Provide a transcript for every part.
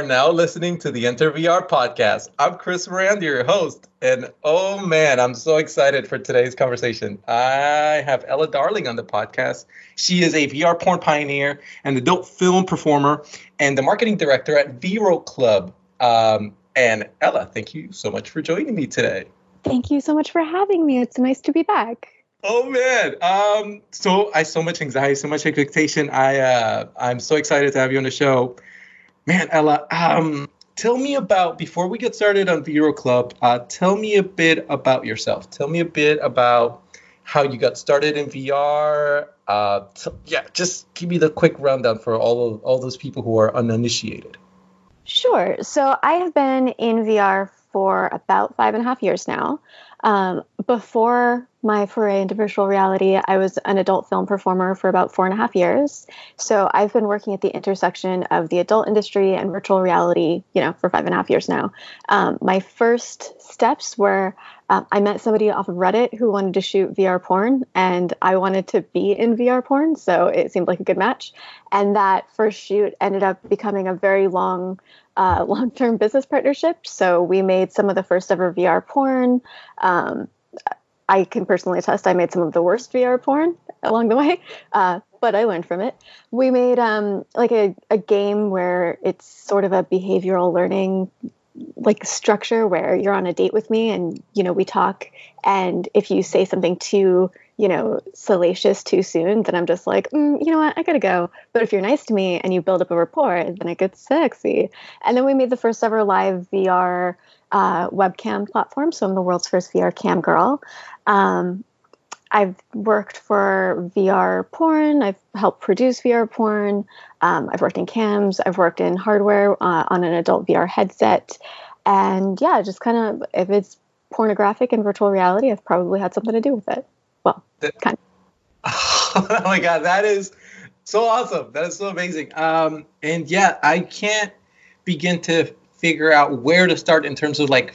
Are now listening to the Enter VR podcast. I'm Chris Miranda, your host. And oh man, I'm so excited for today's conversation. I have Ella Darling on the podcast. She is a VR porn pioneer and adult film performer and the marketing director at Vero Club. Um, and Ella, thank you so much for joining me today. Thank you so much for having me. It's nice to be back. Oh man, um, so I so much anxiety, so much expectation. I uh, I'm so excited to have you on the show. Man, Ella, um, tell me about before we get started on Vero Club. Uh, tell me a bit about yourself. Tell me a bit about how you got started in VR. Uh, t- yeah, just give me the quick rundown for all of all those people who are uninitiated. Sure. So I have been in VR for about five and a half years now. Um, before my foray into virtual reality, I was an adult film performer for about four and a half years. So I've been working at the intersection of the adult industry and virtual reality, you know, for five and a half years now. Um, my first steps were um, I met somebody off of Reddit who wanted to shoot VR porn, and I wanted to be in VR porn, so it seemed like a good match. And that first shoot ended up becoming a very long uh, long term business partnership. So we made some of the first ever VR porn. Um, I can personally attest I made some of the worst VR porn along the way, uh, but I learned from it. We made um, like a, a game where it's sort of a behavioral learning like structure where you're on a date with me and you know we talk and if you say something too you know, salacious too soon, then I'm just like, mm, you know what, I gotta go. But if you're nice to me and you build up a rapport, then it gets sexy. And then we made the first ever live VR uh, webcam platform. So I'm the world's first VR cam girl. Um, I've worked for VR porn. I've helped produce VR porn. Um, I've worked in cams. I've worked in hardware uh, on an adult VR headset. And yeah, just kind of, if it's pornographic and virtual reality, I've probably had something to do with it. Well, kind of. oh my god, that is so awesome. That is so amazing. Um, and yeah, I can't begin to figure out where to start in terms of like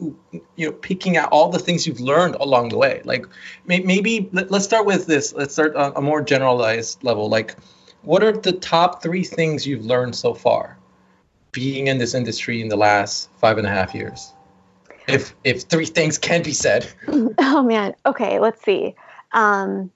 you know picking out all the things you've learned along the way like maybe let's start with this let's start on a more generalized level like what are the top three things you've learned so far being in this industry in the last five and a half years if if three things can be said. Oh man. Okay, let's see. Um,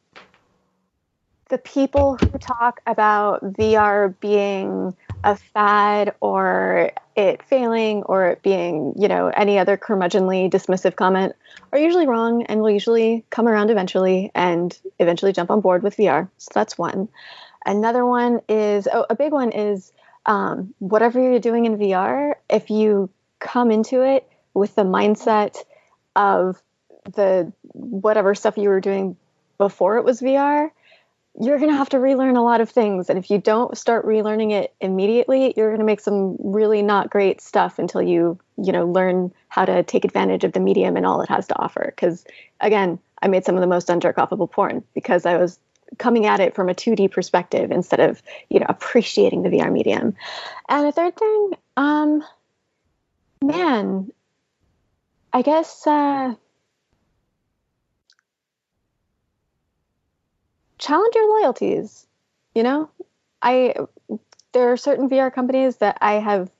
the people who talk about VR being a fad or it failing or it being, you know, any other curmudgeonly dismissive comment are usually wrong and will usually come around eventually and eventually jump on board with VR. So that's one. Another one is oh, a big one is um, whatever you're doing in VR, if you come into it with the mindset of the whatever stuff you were doing before it was VR, you're going to have to relearn a lot of things. And if you don't start relearning it immediately, you're going to make some really not great stuff until you, you know, learn how to take advantage of the medium and all it has to offer. Because again, I made some of the most unjerk porn because I was coming at it from a 2D perspective instead of, you know, appreciating the VR medium. And a third thing, um, man, I guess uh, challenge your loyalties. You know, I there are certain VR companies that I have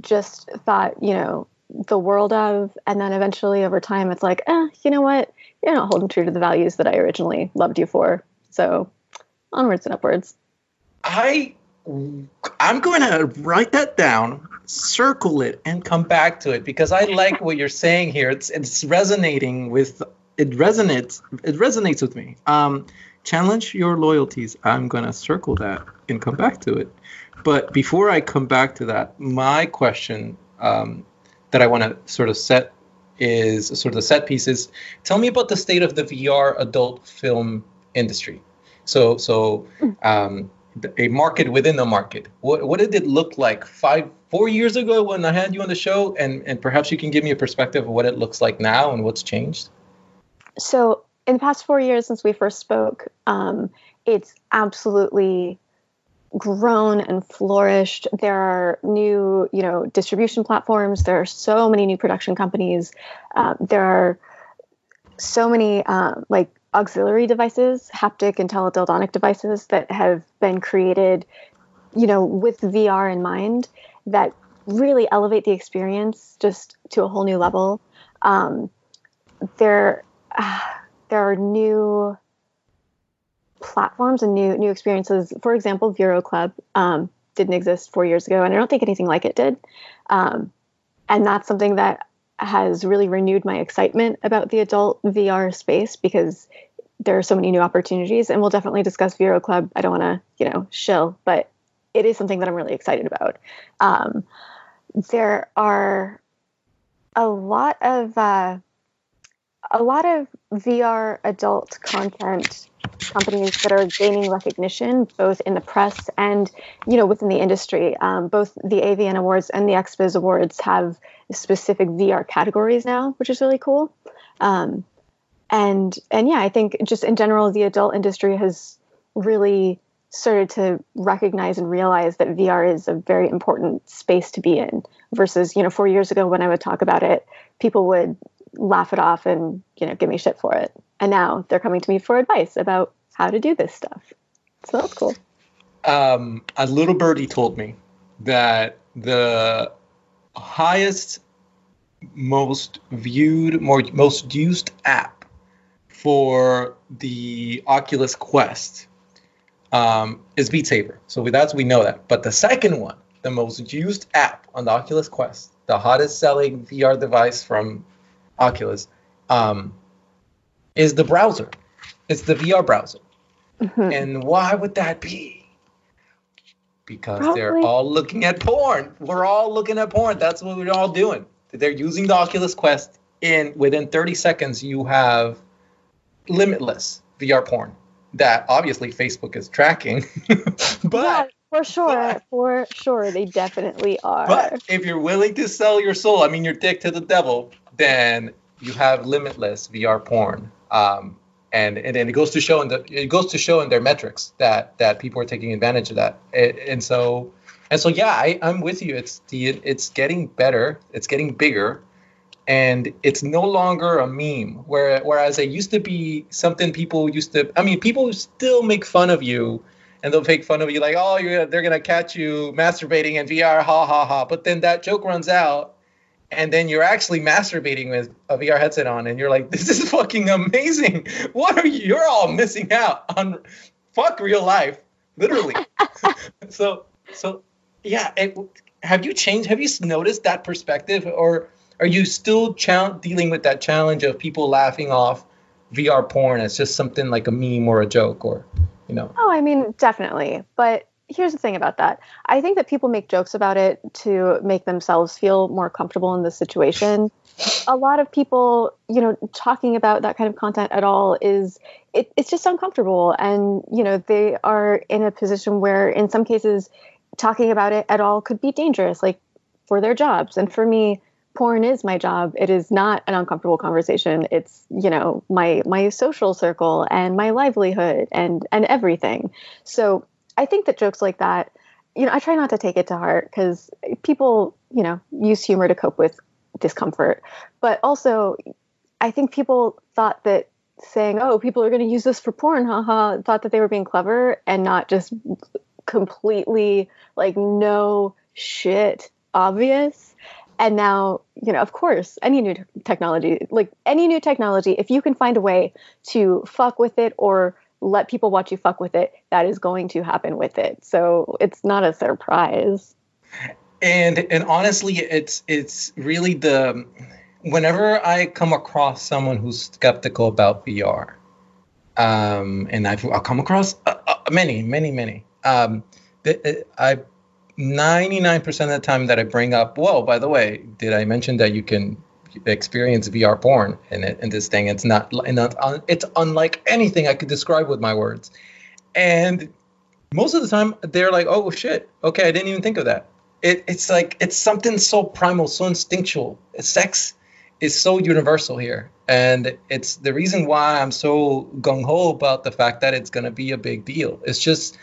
just thought, you know, the world of, and then eventually over time, it's like, eh, you know what? You're not holding true to the values that I originally loved you for. So onwards and upwards. I I'm going to write that down circle it and come back to it because I like what you're saying here. It's it's resonating with it resonates it resonates with me. Um, challenge your loyalties. I'm gonna circle that and come back to it. But before I come back to that, my question um, that I want to sort of set is sort of the set pieces. Tell me about the state of the VR adult film industry. So so um, a market within the market. What what did it look like five four years ago when I had you on the show, and and perhaps you can give me a perspective of what it looks like now and what's changed. So in the past four years since we first spoke, um, it's absolutely grown and flourished. There are new, you know, distribution platforms. There are so many new production companies. Uh, there are so many uh, like auxiliary devices, haptic and teledildonic devices that have been created, you know, with VR in mind. that really elevate the experience just to a whole new level. Um, there, uh, there are new platforms and new new experiences. For example, Vero Club um, didn't exist four years ago, and I don't think anything like it did. Um, and that's something that has really renewed my excitement about the adult VR space because there are so many new opportunities. And we'll definitely discuss Vero Club. I don't want to, you know, shill, but it is something that I'm really excited about. Um, there are a lot of uh, a lot of VR adult content companies that are gaining recognition both in the press and you know within the industry. Um, both the AVN Awards and the XBIZ Awards have specific VR categories now, which is really cool. Um, and and yeah, I think just in general, the adult industry has really started to recognize and realize that VR is a very important space to be in versus, you know, four years ago when I would talk about it, people would laugh it off and, you know, give me shit for it. And now they're coming to me for advice about how to do this stuff. So that's cool. Um, a little birdie told me that the highest, most viewed, more most used app for the Oculus Quest um, is Beat Saber. So that's we know that. But the second one, the most used app on the Oculus Quest, the hottest selling VR device from Oculus, um, is the browser. It's the VR browser. Mm-hmm. And why would that be? Because Probably. they're all looking at porn. We're all looking at porn. That's what we're all doing. They're using the Oculus Quest. In within 30 seconds, you have limitless VR porn that obviously Facebook is tracking. but for sure, for sure, they definitely are. But if you're willing to sell your soul, I mean your dick to the devil, then you have limitless VR porn. Um, and and, and it goes to show in the it goes to show in their metrics that that people are taking advantage of that. And, and so and so yeah, I, I'm with you. It's the it's getting better. It's getting bigger and it's no longer a meme. Where, whereas it used to be something people used to. I mean, people still make fun of you, and they'll make fun of you like, "Oh, you're, they're gonna catch you masturbating in VR, ha ha ha." But then that joke runs out, and then you're actually masturbating with a VR headset on, and you're like, "This is fucking amazing! What are you? You're all missing out on fuck real life, literally." so, so yeah. It, have you changed? Have you noticed that perspective, or are you still dealing with that challenge of people laughing off VR porn as just something like a meme or a joke or, you know? Oh, I mean, definitely. But here's the thing about that. I think that people make jokes about it to make themselves feel more comfortable in the situation. A lot of people, you know, talking about that kind of content at all is it, it's just uncomfortable. And, you know, they are in a position where in some cases talking about it at all could be dangerous, like for their jobs. And for me, porn is my job. It is not an uncomfortable conversation. It's you know my my social circle and my livelihood and and everything. So i think that jokes like that you know i try not to take it to heart because people you know use humor to cope with discomfort. But also i think people thought that saying oh people are going to use this for porn haha thought that they were being clever and not just completely like no shit obvious and now you know of course any new technology like any new technology if you can find a way to fuck with it or let people watch you fuck with it that is going to happen with it. So it's not a surprise. And and honestly it's it's really the whenever i come across someone who's skeptical about vr um and i've i'll come across uh, uh, many many many um I 99% of the time that I bring up, whoa, by the way, did I mention that you can experience VR porn in it in this thing? It's not, it's unlike anything I could describe with my words. And most of the time they're like, oh shit, okay, I didn't even think of that. It, it's like it's something so primal, so instinctual. Sex is so universal here, and it's the reason why I'm so gung ho about the fact that it's going to be a big deal. It's just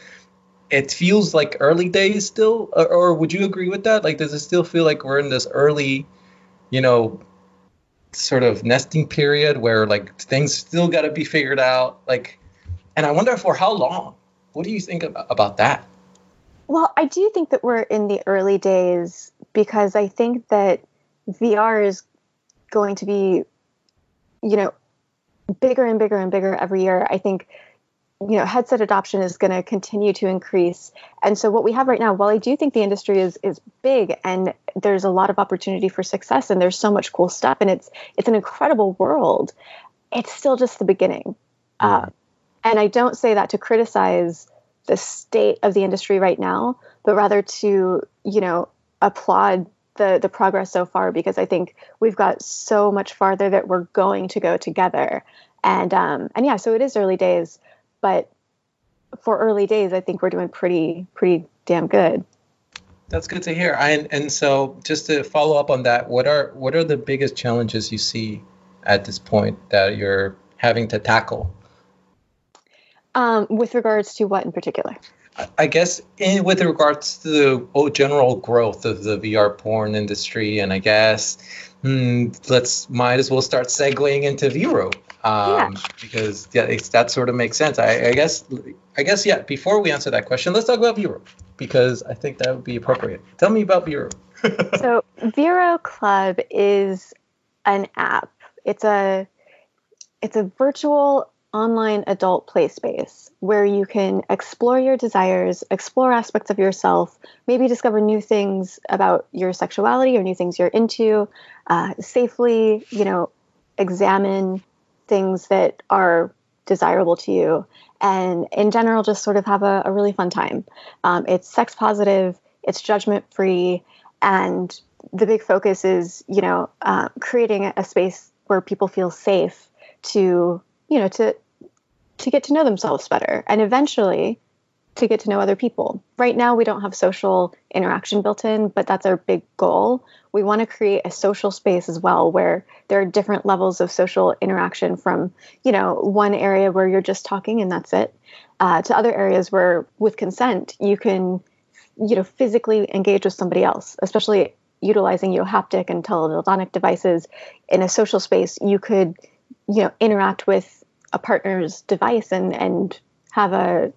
it feels like early days still or, or, would you agree with that? Like does it still feel like we're in this early you know sort of nesting period where like things still got to be figured out? Like and i wonder for how long? What do you think about, about that? Well, I do think that we're in the early days because I think that VR is going to be, you know, bigger and bigger and bigger every year. I think, you know, headset adoption is going to continue to increase. And so what we have right now, while I do think the industry is is big and there's a lot of opportunity for success and there's so much cool stuff and it's it's an incredible world, it's still just the beginning. Uh, and I don't say that to criticize the state of the industry right now, but rather to, you know, applaud the the progress so far because I think we've got so much farther that we're going to go together. And um and yeah, so it is early days, but for early days, I think we're doing pretty pretty damn good. That's good to hear. I, and so just to follow up on that, what are what are the biggest challenges you see at this point that you're having to tackle? Um, with regards to what in particular? I guess in with regards to the general growth of the VR porn industry, and I guess hmm, let's might as well start segueing into Vero, um, yeah. because yeah, that sort of makes sense. I, I, guess I guess yeah. Before we answer that question, let's talk about Vero because I think that would be appropriate. Tell me about Vero. so Vero Club is an app. It's a it's a virtual online adult play space where you can explore your desires, explore aspects of yourself, maybe discover new things about your sexuality or new things you're into, uh, safely, you know, examine things that are desirable to you, and in general, just sort of have a, a really fun time. Um, it's sex positive, it's judgment free, and the big focus is, you know, uh, creating a space where people feel safe to you know to to get to know themselves better and eventually to get to know other people. Right now, we don't have social interaction built in, but that's our big goal. We want to create a social space as well where there are different levels of social interaction from, you know, one area where you're just talking and that's it, uh, to other areas where, with consent, you can, you know, physically engage with somebody else, especially utilizing your haptic and teledildonic devices in a social space. You could, you know, interact with a partner's device and and have a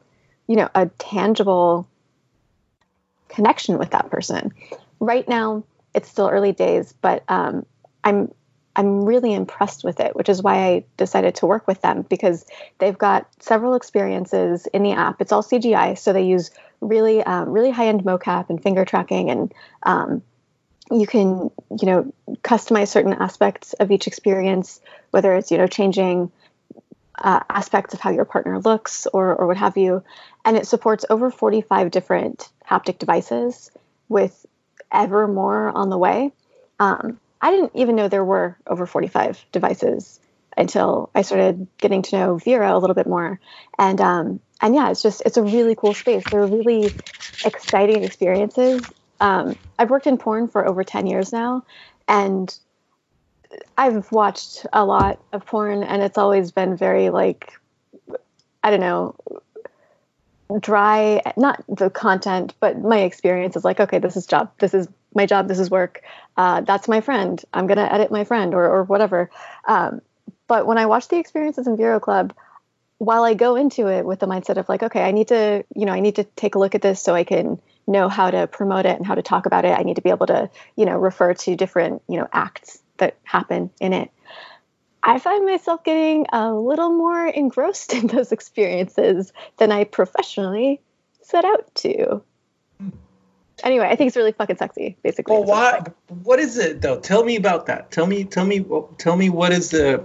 you know a tangible connection with that person. Right now it's still early days but um, i'm i'm really impressed with it which is why i decided to work with them because they've got several experiences in the app. It's all cgi so they use really um, really high end mocap and finger tracking and um, you can you know customize certain aspects of each experience whether it's you know changing uh, aspects of how your partner looks or, or what have you. And it supports over 45 different haptic devices with ever more on the way. Um, I didn't even know there were over 45 devices until I started getting to know Vero a little bit more. And um, and yeah, it's just it's a really cool space. They're really exciting experiences. Um, I've worked in porn for over 10 years now, and I've watched a lot of porn and it's always been very like I don't know dry not the content but my experience is like okay this is job this is my job this is work. Uh, that's my friend. I'm going to edit my friend or, or whatever. Um, but when i watch the experiences in Vero Club while i go into it with the mindset of like okay i need to you know i need to take a look at this so i can know how to promote it and how to talk about it i need to be able to you know refer to different you know acts that happen in it. I find myself getting a little more engrossed in those experiences than I professionally set out to. Anyway, I think it's really fucking sexy, basically. Well, why? What is it though? Tell me about that. Tell me, tell me, tell me what is the?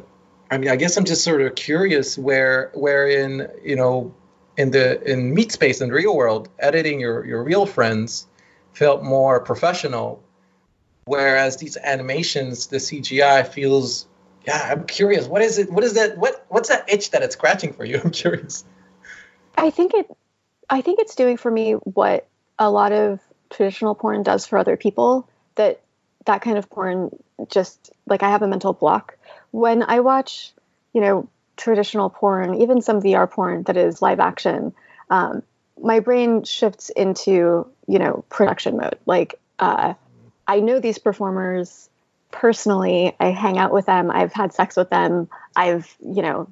I mean, I guess I'm just sort of curious where, where in you know, in the in meat space in the real world, editing your your real friends felt more professional Whereas these animations, the CGI feels, yeah, I'm curious. What is it? What is that? What what's that itch that it's scratching for you? I'm curious. I think it, I think it's doing for me what a lot of traditional porn does for other people. That that kind of porn just like I have a mental block when I watch, you know, traditional porn, even some VR porn that is live action. Um, my brain shifts into you know production mode. Like uh, I know these performers personally. I hang out with them. I've had sex with them. I've, you know,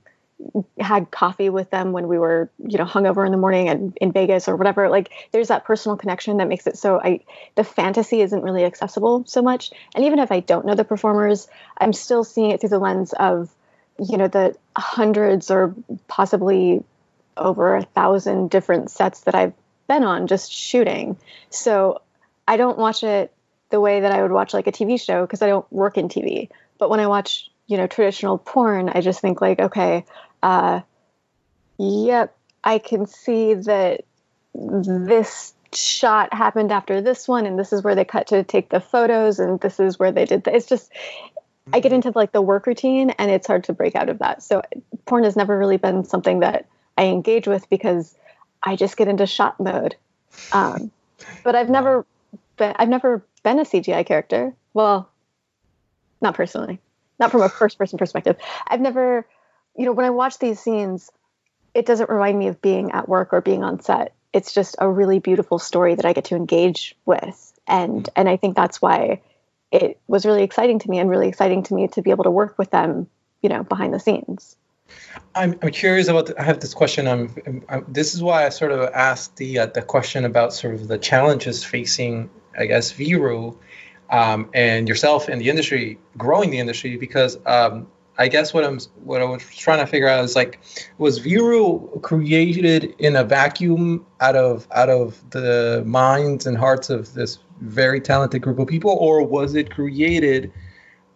had coffee with them when we were, you know, hungover in the morning and in Vegas or whatever. Like there's that personal connection that makes it so I the fantasy isn't really accessible so much. And even if I don't know the performers, I'm still seeing it through the lens of, you know, the hundreds or possibly over a thousand different sets that I've been on just shooting. So I don't watch it the way that I would watch like a TV show because I don't work in TV. But when I watch, you know, traditional porn, I just think like, okay, uh, yep, I can see that this shot happened after this one, and this is where they cut to take the photos, and this is where they did. The, it's just I get mm-hmm. into like the work routine, and it's hard to break out of that. So porn has never really been something that I engage with because I just get into shot mode. Um, but I've never been I've never been a CGI character. Well, not personally, not from a first person perspective. I've never you know, when I watch these scenes, it doesn't remind me of being at work or being on set. It's just a really beautiful story that I get to engage with. And and I think that's why it was really exciting to me and really exciting to me to be able to work with them, you know, behind the scenes. I'm, I'm curious about. The, I have this question. I'm, I'm, This is why I sort of asked the uh, the question about sort of the challenges facing, I guess, Vero, um, and yourself in the industry, growing the industry, because um, I guess what I'm what I was trying to figure out is like, was Vero created in a vacuum out of out of the minds and hearts of this very talented group of people, or was it created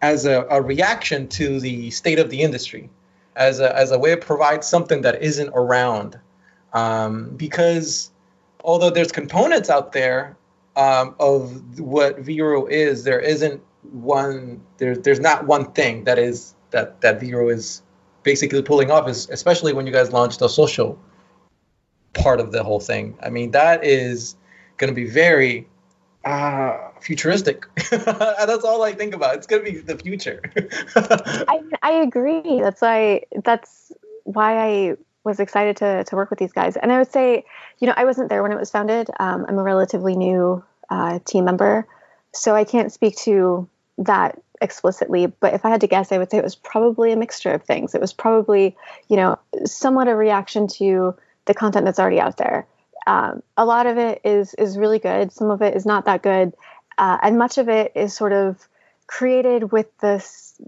as a, a reaction to the state of the industry, as a as a way to provide something that isn't around? Um, because although there's components out there um, of what Vero is, there isn't one. There's there's not one thing that is that that Vero is basically pulling off is especially when you guys launched the social part of the whole thing. I mean, that is going to be very uh, futuristic. that's all I think about. It's going to be the future. I, I agree. That's why that's why I was excited to to work with these guys. And I would say, you know, I wasn't there when it was founded. Um, I'm a relatively new uh, team member, so I can't speak to that explicitly, but if I had to guess, I would say it was probably a mixture of things. It was probably, you know, somewhat a reaction to the content that's already out there. Um, a lot of it is is really good. Some of it is not that good, uh, and much of it is sort of created with this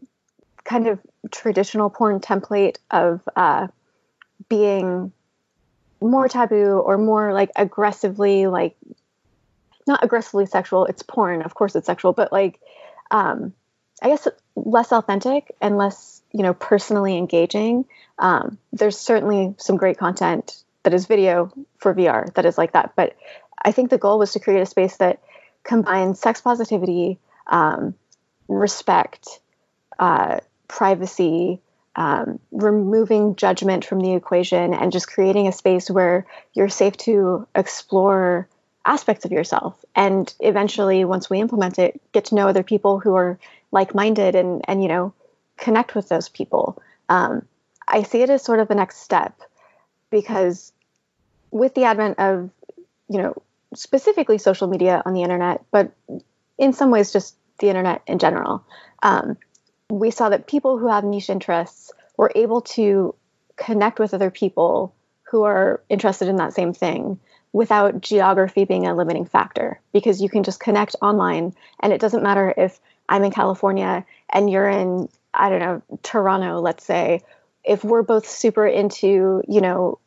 kind of traditional porn template of uh, being more taboo or more like aggressively like not aggressively sexual. It's porn, of course, it's sexual, but like um, I guess less authentic and less you know personally engaging. Um, there's certainly some great content that is video for VR that is like that, but I think the goal was to create a space that combines sex positivity, um, respect, uh, privacy, um, removing judgment from the equation, and just creating a space where you're safe to explore aspects of yourself. And eventually, once we implement it, get to know other people who are like-minded and and you know connect with those people um, i see it as sort of the next step because with the advent of you know specifically social media on the internet but in some ways just the internet in general um, we saw that people who have niche interests were able to connect with other people who are interested in that same thing without geography being a limiting factor because you can just connect online and it doesn't matter if I'm in California and you're in, I don't know, Toronto, let's say, if we're both super into, you know,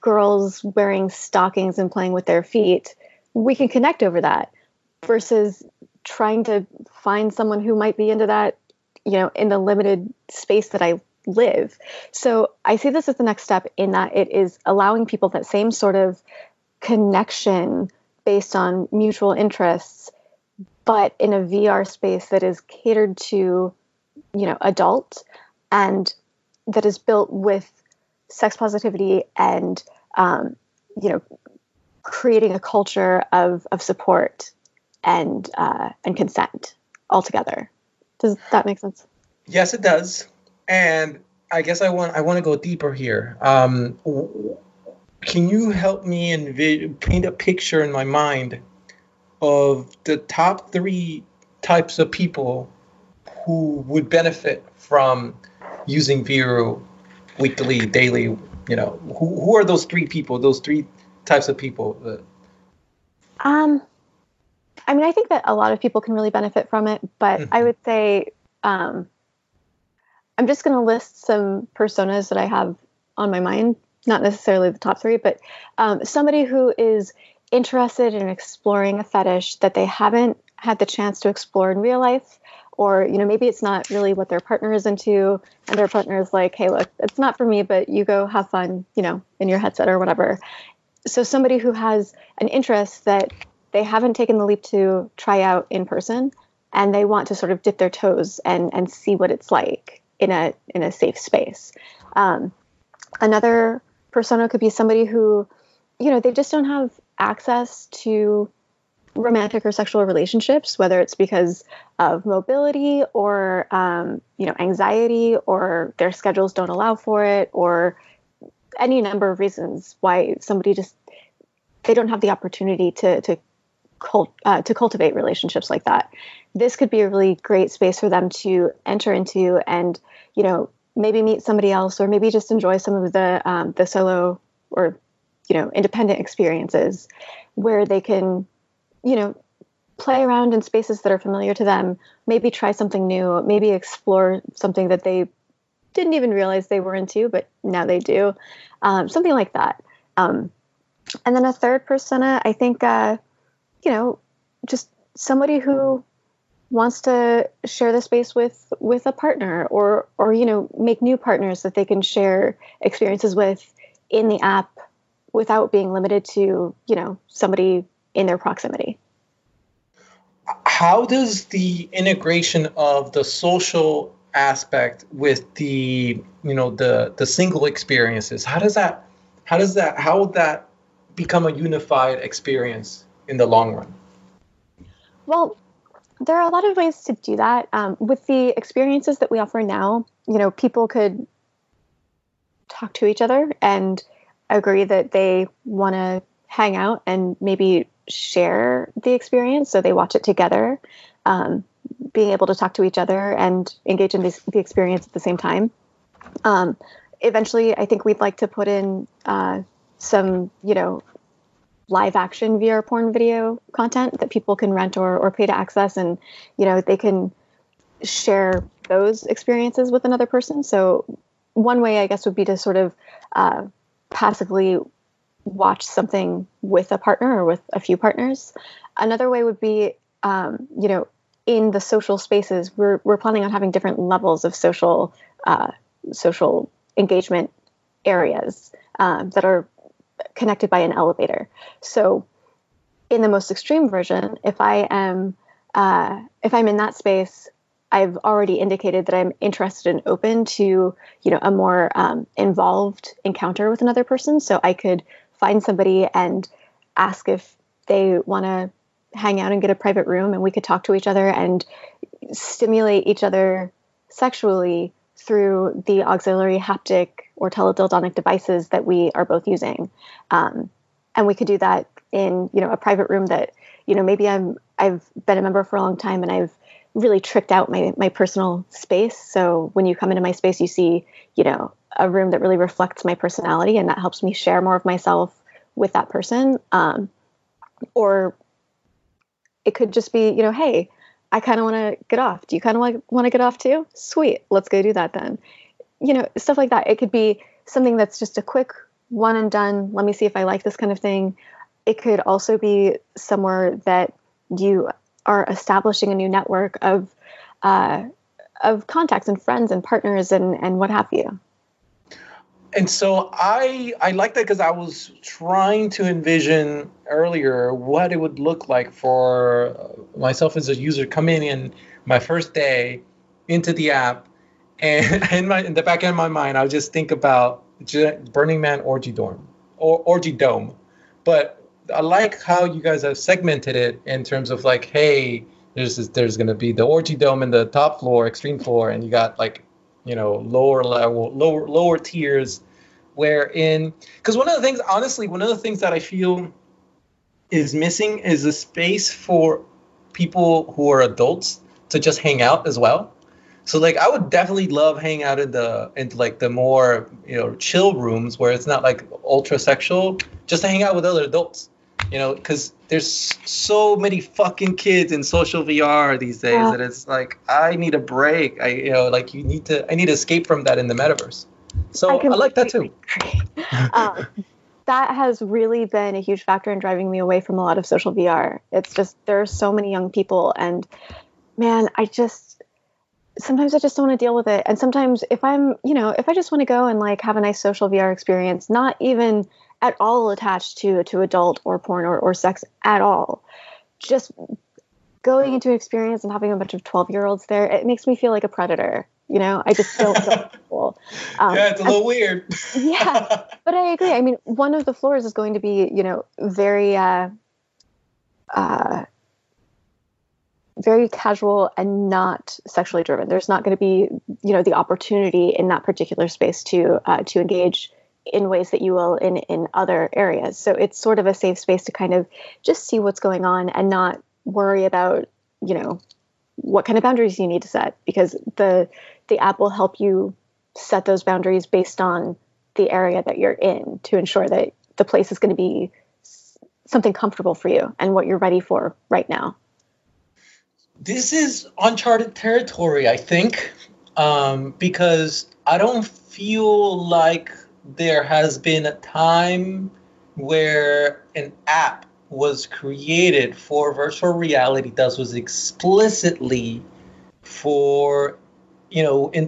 girls wearing stockings and playing with their feet, we can connect over that versus trying to find someone who might be into that, you know, in the limited space that I live. So I see this as the next step in that it is allowing people that same sort of connection based on mutual interests but in a VR space that is catered to, you know, adult and that is built with sex positivity and, um, you know, creating a culture of, of support and uh, and consent altogether. Does that make sense? Yes, it does. And I guess I want I want to go deeper here. Um, can you help me envid- paint a picture in my mind of the top three types of people who would benefit from using Vero weekly, daily? You know, who who are those three people? Those three types of people. Um, I mean, I think that a lot of people can really benefit from it, but mm-hmm. I would say um, I'm just going to list some personas that I have on my mind, not necessarily the top three, but um, somebody who is interested in exploring a fetish that they haven't had the chance to explore in real life or you know maybe it's not really what their partner is into and their partner is like hey look it's not for me but you go have fun you know in your headset or whatever so somebody who has an interest that they haven't taken the leap to try out in person and they want to sort of dip their toes and and see what it's like in a in a safe space. Um, another persona could be somebody who you know they just don't have access to romantic or sexual relationships whether it's because of mobility or um, you know anxiety or their schedules don't allow for it or any number of reasons why somebody just they don't have the opportunity to to cult, uh, to cultivate relationships like that. This could be a really great space for them to enter into and you know maybe meet somebody else or maybe just enjoy some of the um, the solo or you know independent experiences where they can you know play around in spaces that are familiar to them maybe try something new maybe explore something that they didn't even realize they were into but now they do um, something like that um, and then a third persona i think uh, you know, just somebody who wants to share the space with with a partner or or you know make new partners that they can share experiences with in the app without being limited to you know somebody in their proximity. How does the integration of the social aspect with the you know the the single experiences how does that how does that how would that become a unified experience in the long run? Well, there are a lot of ways to do that. Um, with the experiences that we offer now, you know, people could talk to each other and agree that they want to hang out and maybe share the experience. So they watch it together, um, being able to talk to each other and engage in this, the experience at the same time. Um, eventually, I think we'd like to put in uh, some, you know, live action VR porn video content that people can rent or, or pay to access. And you know they can share those experiences with another person. So one way i guess would be to sort of uh, passively watch something with a partner or with a few partners. Another way would be um, you know in the social spaces we're, we're planning on having different levels of social uh, social engagement areas um, that are connected by an elevator. So, in the most extreme version, if I am uh, if I'm in that space, I've already indicated that I'm interested and open to you know a more um, involved encounter with another person. So I could find somebody and ask if they want to hang out and get a private room, and we could talk to each other and stimulate each other sexually through the auxiliary haptic or teledildonic devices that we are both using. Um, and we could do that in, you know, a private room that, you know, maybe I'm I've been a member for a long time and I've really tricked out my my personal space. So when you come into my space, you see, you know, a room that really reflects my personality, and that helps me share more of myself with that person. Um, or it could just be, you know, hey, I kind of want to get off. Do you kind of want to get off too? Sweet, let's go do that then you know, stuff like that. It could be something that's just a quick one and done. Let me see if I like this kind of thing. It could also be somewhere that you are establishing a new network of uh, of contacts and friends and partners and and what have you. And so I I like that because I was trying to envision earlier what it would look like for myself as a user coming in my first day into the app and in my in the back end of my mind, I would just think about Burning Man Orgy Dorm or Orgy Dome. But I like how you guys have segmented it in terms of like, hey, there's this, there's gonna be the Orgy Dome in the top floor, extreme floor, and you got like, you know, lower level, lower lower tiers, wherein because one of the things, honestly, one of the things that I feel is missing is a space for people who are adults to just hang out as well So like I would definitely love hanging out in the in like the more you know chill rooms where it's not like ultra sexual, just to hang out with other adults. You know, because there's so many fucking kids in social VR these days yeah. that it's like I need a break. I you know like you need to I need to escape from that in the metaverse. So I, I like that too. um, that has really been a huge factor in driving me away from a lot of social VR. It's just there are so many young people and man, I just sometimes I just don't want to deal with it. And sometimes if I'm, you know, if I just want to go and like have a nice social VR experience, not even at all attached to to adult or porn or, or sex at all, just going into an experience and having a bunch of 12 year olds there, it makes me feel like a predator. You know, I just don't feel cool. Um, yeah, it's a little weird. yeah, but I agree. I mean, one of the floors is going to be, you know, very, uh, uh, very casual and not sexually driven. There's not going to be, you know, the opportunity in that particular space to uh, to engage in ways that you will in in other areas. So it's sort of a safe space to kind of just see what's going on and not worry about, you know, what kind of boundaries you need to set because the the app will help you set those boundaries based on the area that you're in to ensure that the place is going to be something comfortable for you and what you're ready for right now. This is uncharted territory, I think, um, because I don't feel like there has been a time where an app was created for virtual reality that was explicitly for you know in,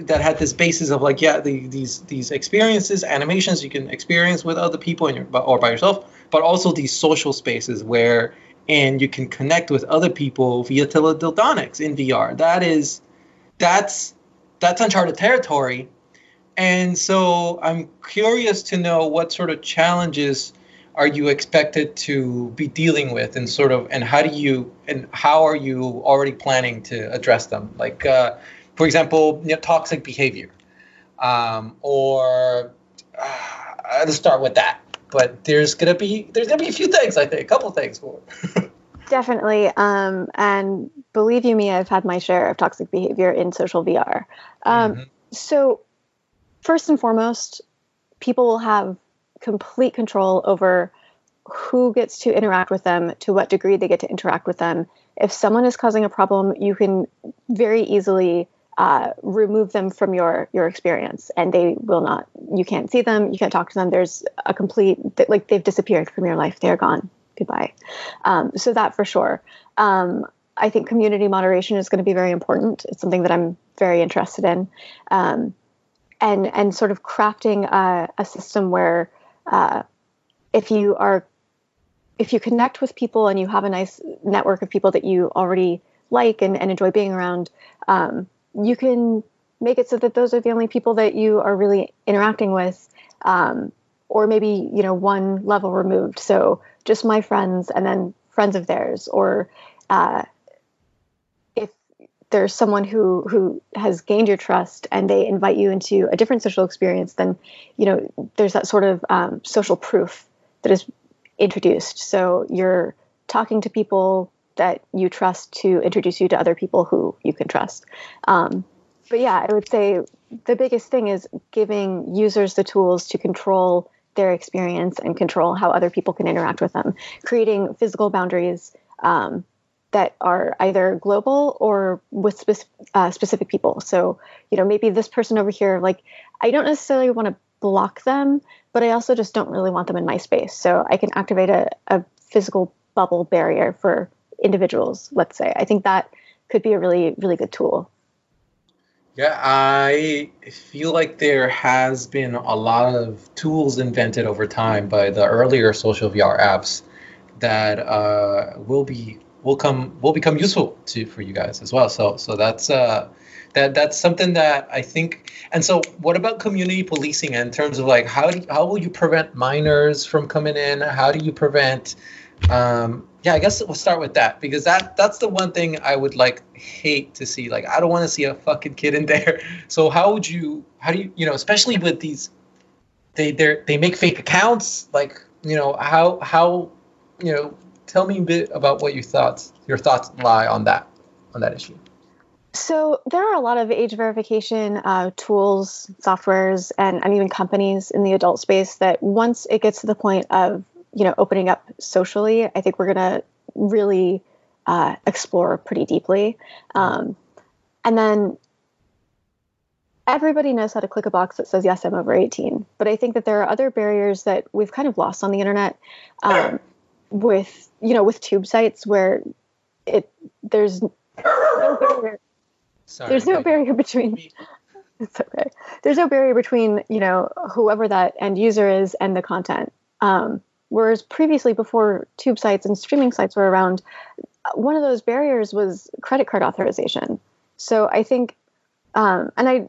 that had this basis of like yeah the, these these experiences animations you can experience with other people your, or by yourself but also these social spaces where and you can connect with other people via teledildonics in vr that is that's that's uncharted territory. And so i'm curious to know what sort of challenges are you expected to be dealing with and sort of and how do you and how are you already planning to address them? Like uh, for example you know, toxic behavior um, or uh, let's start with that but there's gonna be there's gonna be a few things i think a couple things more. definitely um, and believe you me i've had my share of toxic behavior in social vr um, mm-hmm. so first and foremost people will have complete control over who gets to interact with them, to what degree they get to interact with them. If someone is causing a problem, you can very easily uh, remove them from your your experience, and they will not. You can't see them. You can't talk to them. There's a complete like they've disappeared from your life. They're gone. Goodbye. Um, so that for sure. Um, I think community moderation is going to be very important. It's something that I'm very interested in, um, and and sort of crafting a, a system where uh, if you are if you connect with people and you have a nice network of people that you already like and, and enjoy being around, um, you can make it so that those are the only people that you are really interacting with, um, or maybe you know one level removed. So just my friends and then friends of theirs, or uh, if there's someone who who has gained your trust and they invite you into a different social experience, then you know there's that sort of um, social proof that is introduced. So you're talking to people that you trust to introduce you to other people who you can trust. Um, but yeah, I would say the biggest thing is giving users the tools to control their experience and control how other people can interact with them, creating physical boundaries um, that are either global or with spe- uh, specific people. So, you know, maybe this person over here, like, I don't necessarily want to block them, but I also just don't really want them in my space. So I can activate a, a physical bubble barrier for individuals, let's say. I think that could be a really, really good tool. Yeah, I feel like there has been a lot of tools invented over time by the earlier social VR apps that uh, will be will come will become useful to for you guys as well. So so that's uh that that's something that I think. And so, what about community policing in terms of like how do how will you prevent minors from coming in? How do you prevent? Um, yeah, I guess we'll start with that because that that's the one thing I would like hate to see. Like, I don't want to see a fucking kid in there. So how would you? How do you? You know, especially with these, they they they make fake accounts. Like, you know, how how you know tell me a bit about what your thoughts your thoughts lie on that on that issue. So there are a lot of age verification uh, tools, softwares, and, and even companies in the adult space that once it gets to the point of you know opening up socially, I think we're going to really uh, explore pretty deeply. Um, and then everybody knows how to click a box that says yes i'm over 18 but i think that there are other barriers that we've kind of lost on the internet um, with you know with tube sites where it there's no barrier. Sorry, there's no barrier between it's okay. There's no barrier between you know whoever that end user is and the content. Um, whereas previously before tube sites and streaming sites were around one of those barriers was credit card authorization so i think um, and i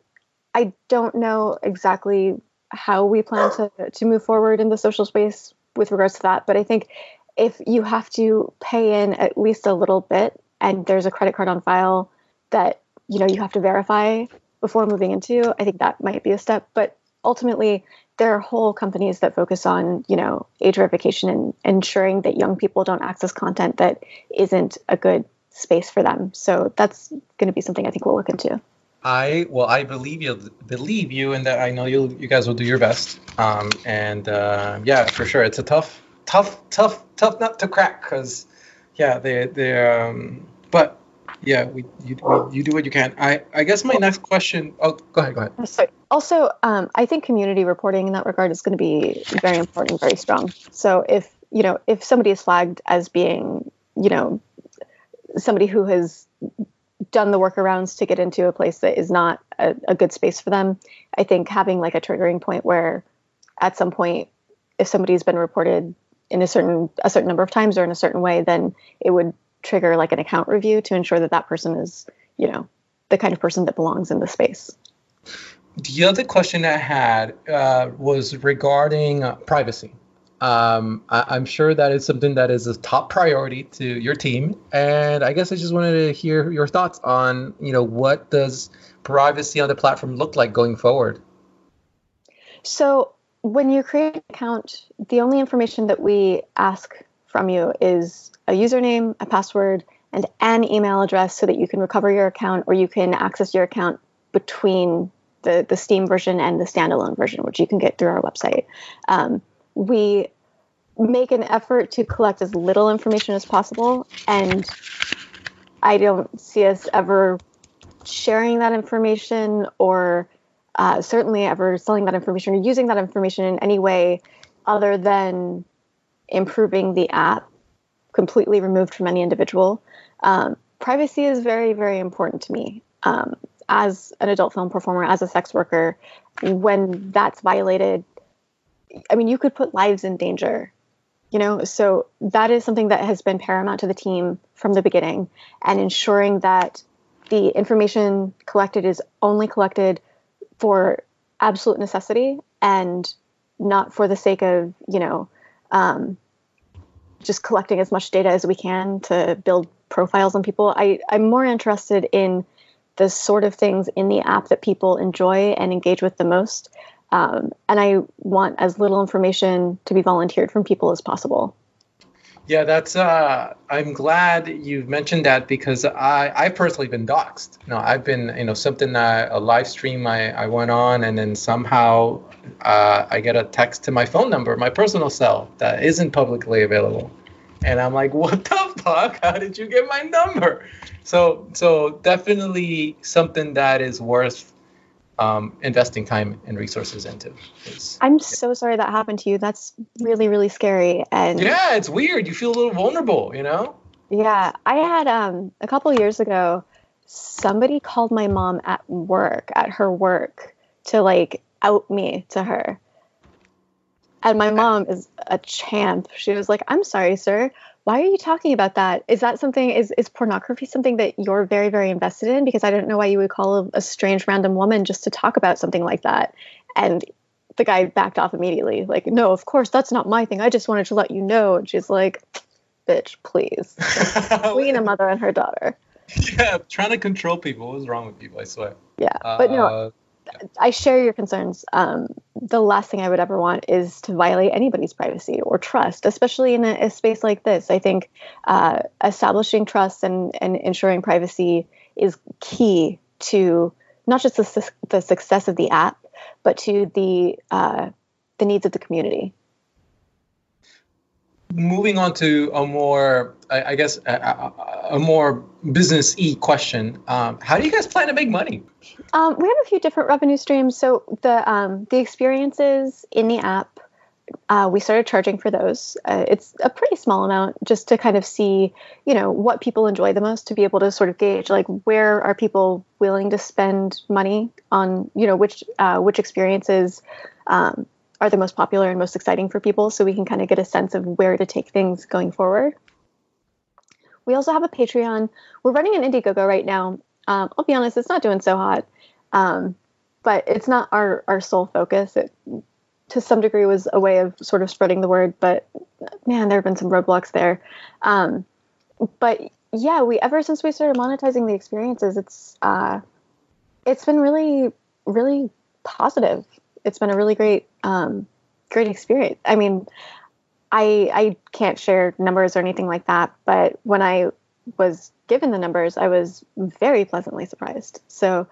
I don't know exactly how we plan to, to move forward in the social space with regards to that. But I think if you have to pay in at least a little bit and there's a credit card on file that you know you have to verify before moving into, I think that might be a step. But ultimately, there are whole companies that focus on you know age verification and ensuring that young people don't access content that isn't a good space for them. So that's going to be something I think we'll look into. I well, I believe you. Believe you, and that I know you. You guys will do your best. Um, and uh, yeah, for sure, it's a tough, tough, tough, tough nut to crack. Cause yeah, they they um, but yeah, we you we, you do what you can. I I guess my next question. Oh, go ahead. Go ahead. Sorry. Also, um, I think community reporting in that regard is going to be very important, very strong. So if you know if somebody is flagged as being you know somebody who has done the workarounds to get into a place that is not a, a, good space for them. I think having like a triggering point where at some point, if somebody's been reported in a certain a certain number of times or in a certain way, then it would trigger like an account review to ensure that that person is, you know, the kind of person that belongs in the space. The other question I had uh, was regarding uh, privacy. Um, I, am sure that is something that is a top priority to your team, and I guess I just wanted to hear your thoughts on, you know, what does privacy on the platform look like going forward? So when you create an account, the only information that we ask from you is a username, a password, and an email address so that you can recover your account or you can access your account between the, the Steam version and the standalone version, which you can get through our website. Um, we make an effort to collect as little information as possible and i don't see us ever sharing that information or uh, certainly ever selling that information or using that information in any way other than improving the app completely removed from any individual um, privacy is very very important to me um, as an adult film performer as a sex worker when that's violated I mean, you could put lives in danger, you know. So that is something that has been paramount to the team from the beginning, and ensuring that the information collected is only collected for absolute necessity and not for the sake of, you know, um, just collecting as much data as we can to build profiles on people. I, I'm more interested in the sort of things in the app that people enjoy and engage with the most um, and I want as little information to be volunteered from people as possible. Yeah, that's. Uh, I'm glad you've mentioned that because I I've personally been doxxed. Know, I've been you know something a live stream I, I went on and then somehow uh, I get a text to my phone number, my personal cell that isn't publicly available, and I'm like, what the fuck? How did you get my number? So so definitely something that is worth um, investing time and resources into. I'm so sorry that happened to you. That's really really scary. And yeah, it's weird. You feel a little vulnerable, you know. Yeah, I had um, a couple years ago. Somebody called my mom at work, at her work, to like out me to her. And my mom is a champ. She was like, "I'm sorry, sir why are you talking about that? Is that something, is, is pornography something that you're very, very invested in? Because I don't know why you would call a, a strange random woman just to talk about something like that. And the guy backed off immediately, like, no, of course, that's not my thing. I just wanted to let you know. And she's like, bitch, please. Between a mother and her daughter. Yeah, trying to control people. What's wrong with people? I swear. Yeah, but no, uh, I share your concerns. Um, the last thing I would ever want is to violate anybody's privacy or trust, especially in a, a space like this. I think uh, establishing trust and, and ensuring privacy is key to not just the, the success of the app, but to the uh, the needs of the community. Moving on to a more, I, I guess, a, a, more business e question. Um, how do you guys plan to make money? Um, we have a few different revenue streams. So the um, the experiences in the app uh, we started charging for those. Uh, it's a pretty small amount just to kind of see, you know, what people enjoy the most to be able to sort of gauge like where are people willing to spend money on, you know, which uh, which experiences um, are the most popular and most exciting for people, so we can kind of get a sense of where to take things going forward. We also have a Patreon. We're running an Indiegogo right now. Um, I'll be honest, it's not doing so hot, um, but it's not our our sole focus. It, to some degree was a way of sort of spreading the word, but man, there have been some roadblocks there. Um, but yeah, we ever since we started monetizing the experiences, it's uh, it's been really, really positive. It's been a really great, um, great experience. I mean, I I can't share numbers or anything like that, but when I was given the numbers, I was very pleasantly surprised. So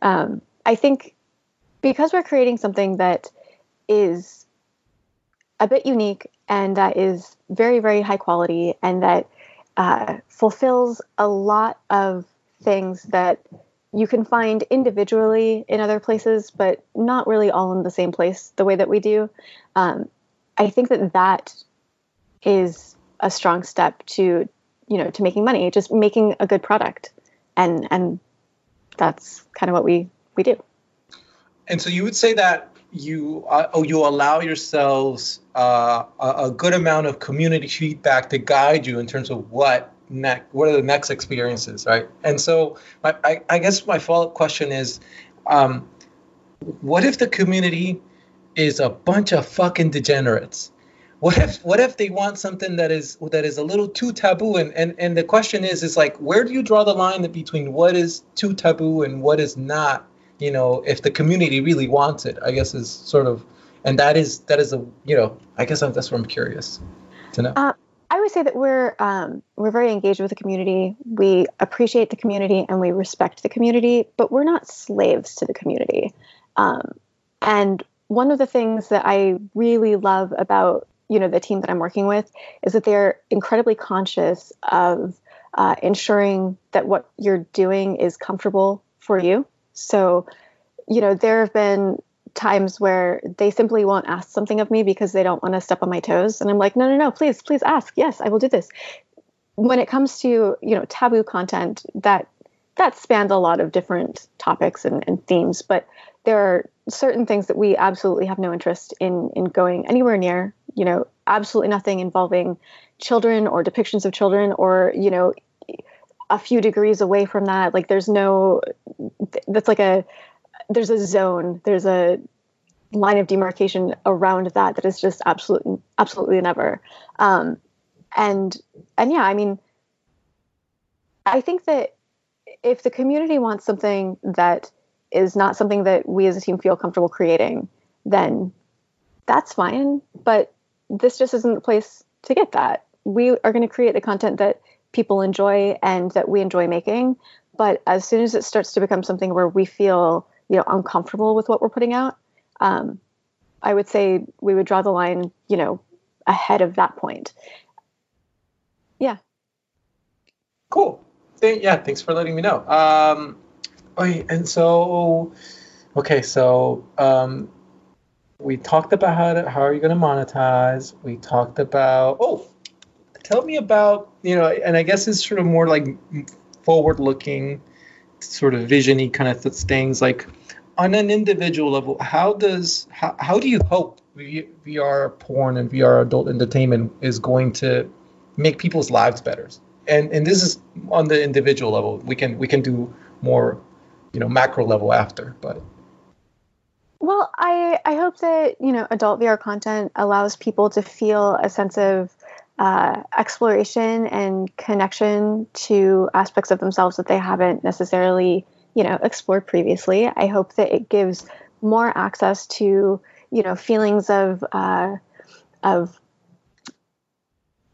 um, I think because we're creating something that is a bit unique and that is very, very high quality and that uh, fulfills a lot of things that you can find individually in other places, but not really all in the same place the way that we do. Um, I think that that is a strong step to, you know, to making money, just making a good product, and and that's kind of what we we do. And so you would say that you uh, oh, you allow yourselves uh, a, a, good amount of community feedback to guide you in terms of what next what are the next experiences right? And so my, I, I guess my follow-up question is um, what if the community is a bunch of fucking degenerates? What if what if they want something that is that is a little too taboo? And, and and the question is is like where do you draw the line between what is too taboo and what is not you know if the community really wants it? I guess is sort of and that is that is a you know i guess that's what i'm curious to know. Uh, i would say that we're um, we're very engaged with the community. We appreciate the community and we respect the community but we're not slaves to the community. Um, and one of the things that i really love about you know the team that i'm working with is that they're incredibly conscious of uh, ensuring that what you're doing is comfortable for you. So, you know, there have been times where they simply won't ask something of me because they don't want to step on my toes. And I'm like, no, no, no, please, please ask. Yes, I will do this. When it comes to, you know, taboo content, that that spans a lot of different topics and, and themes, but there are certain things that we absolutely have no interest in in going anywhere near, you know, absolutely nothing involving children or depictions of children or, you know, a few degrees away from that like there's no that's like a there's a zone there's a line of demarcation around that that is just absolutely absolutely never. Um and and yeah i mean i think that if the community wants something that is not something that we as a team feel comfortable creating then that's fine. But this just isn't the place to get that. We are going to create the content that people enjoy and that we enjoy making. But as soon as it starts to become something where we feel, you know, uncomfortable with what we're putting out, um, I would say we would draw the line, you know, ahead of that point. Yeah. Cool. Yeah. Thanks for letting me know. Um, okay, and so, okay, so um, we talked about how to, how are you going to monetize? We talked about oh tell me about you know, and I guess it's sort of more like forward-looking, sort of visiony kind of things. Like on an individual level, how does how, how do you hope VR porn and VR adult entertainment is going to make people's lives better? And and this is on the individual level. We can we can do more, you know, macro level after, but. Well, I, I hope that you know adult VR content allows people to feel a sense of uh, exploration and connection to aspects of themselves that they haven't necessarily, you know, explored previously. I hope that it gives more access to, you know, feelings of uh, of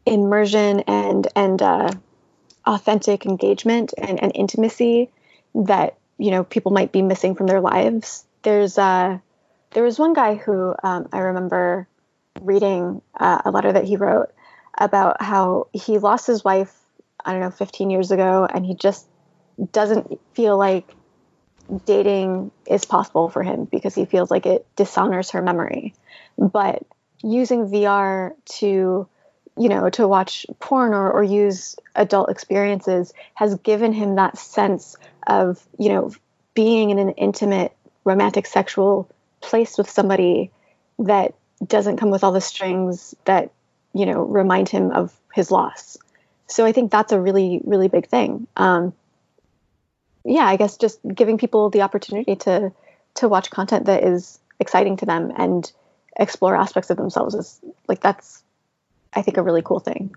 immersion and and uh, authentic engagement and, and intimacy that you know people might be missing from their lives. There's uh, there was one guy who um, I remember reading uh, a letter that he wrote about how he lost his wife I don't know 15 years ago and he just doesn't feel like dating is possible for him because he feels like it dishonors her memory. But using VR to, you know, to watch porn or, or use adult experiences has given him that sense of, you know, being in an intimate, romantic, sexual place with somebody that doesn't come with all the strings that, you know, remind him of his loss. So I think that's a really, really big thing. Um, yeah, I guess just giving people the opportunity to to watch content that is exciting to them and explore aspects of themselves is like that's I think a really cool thing.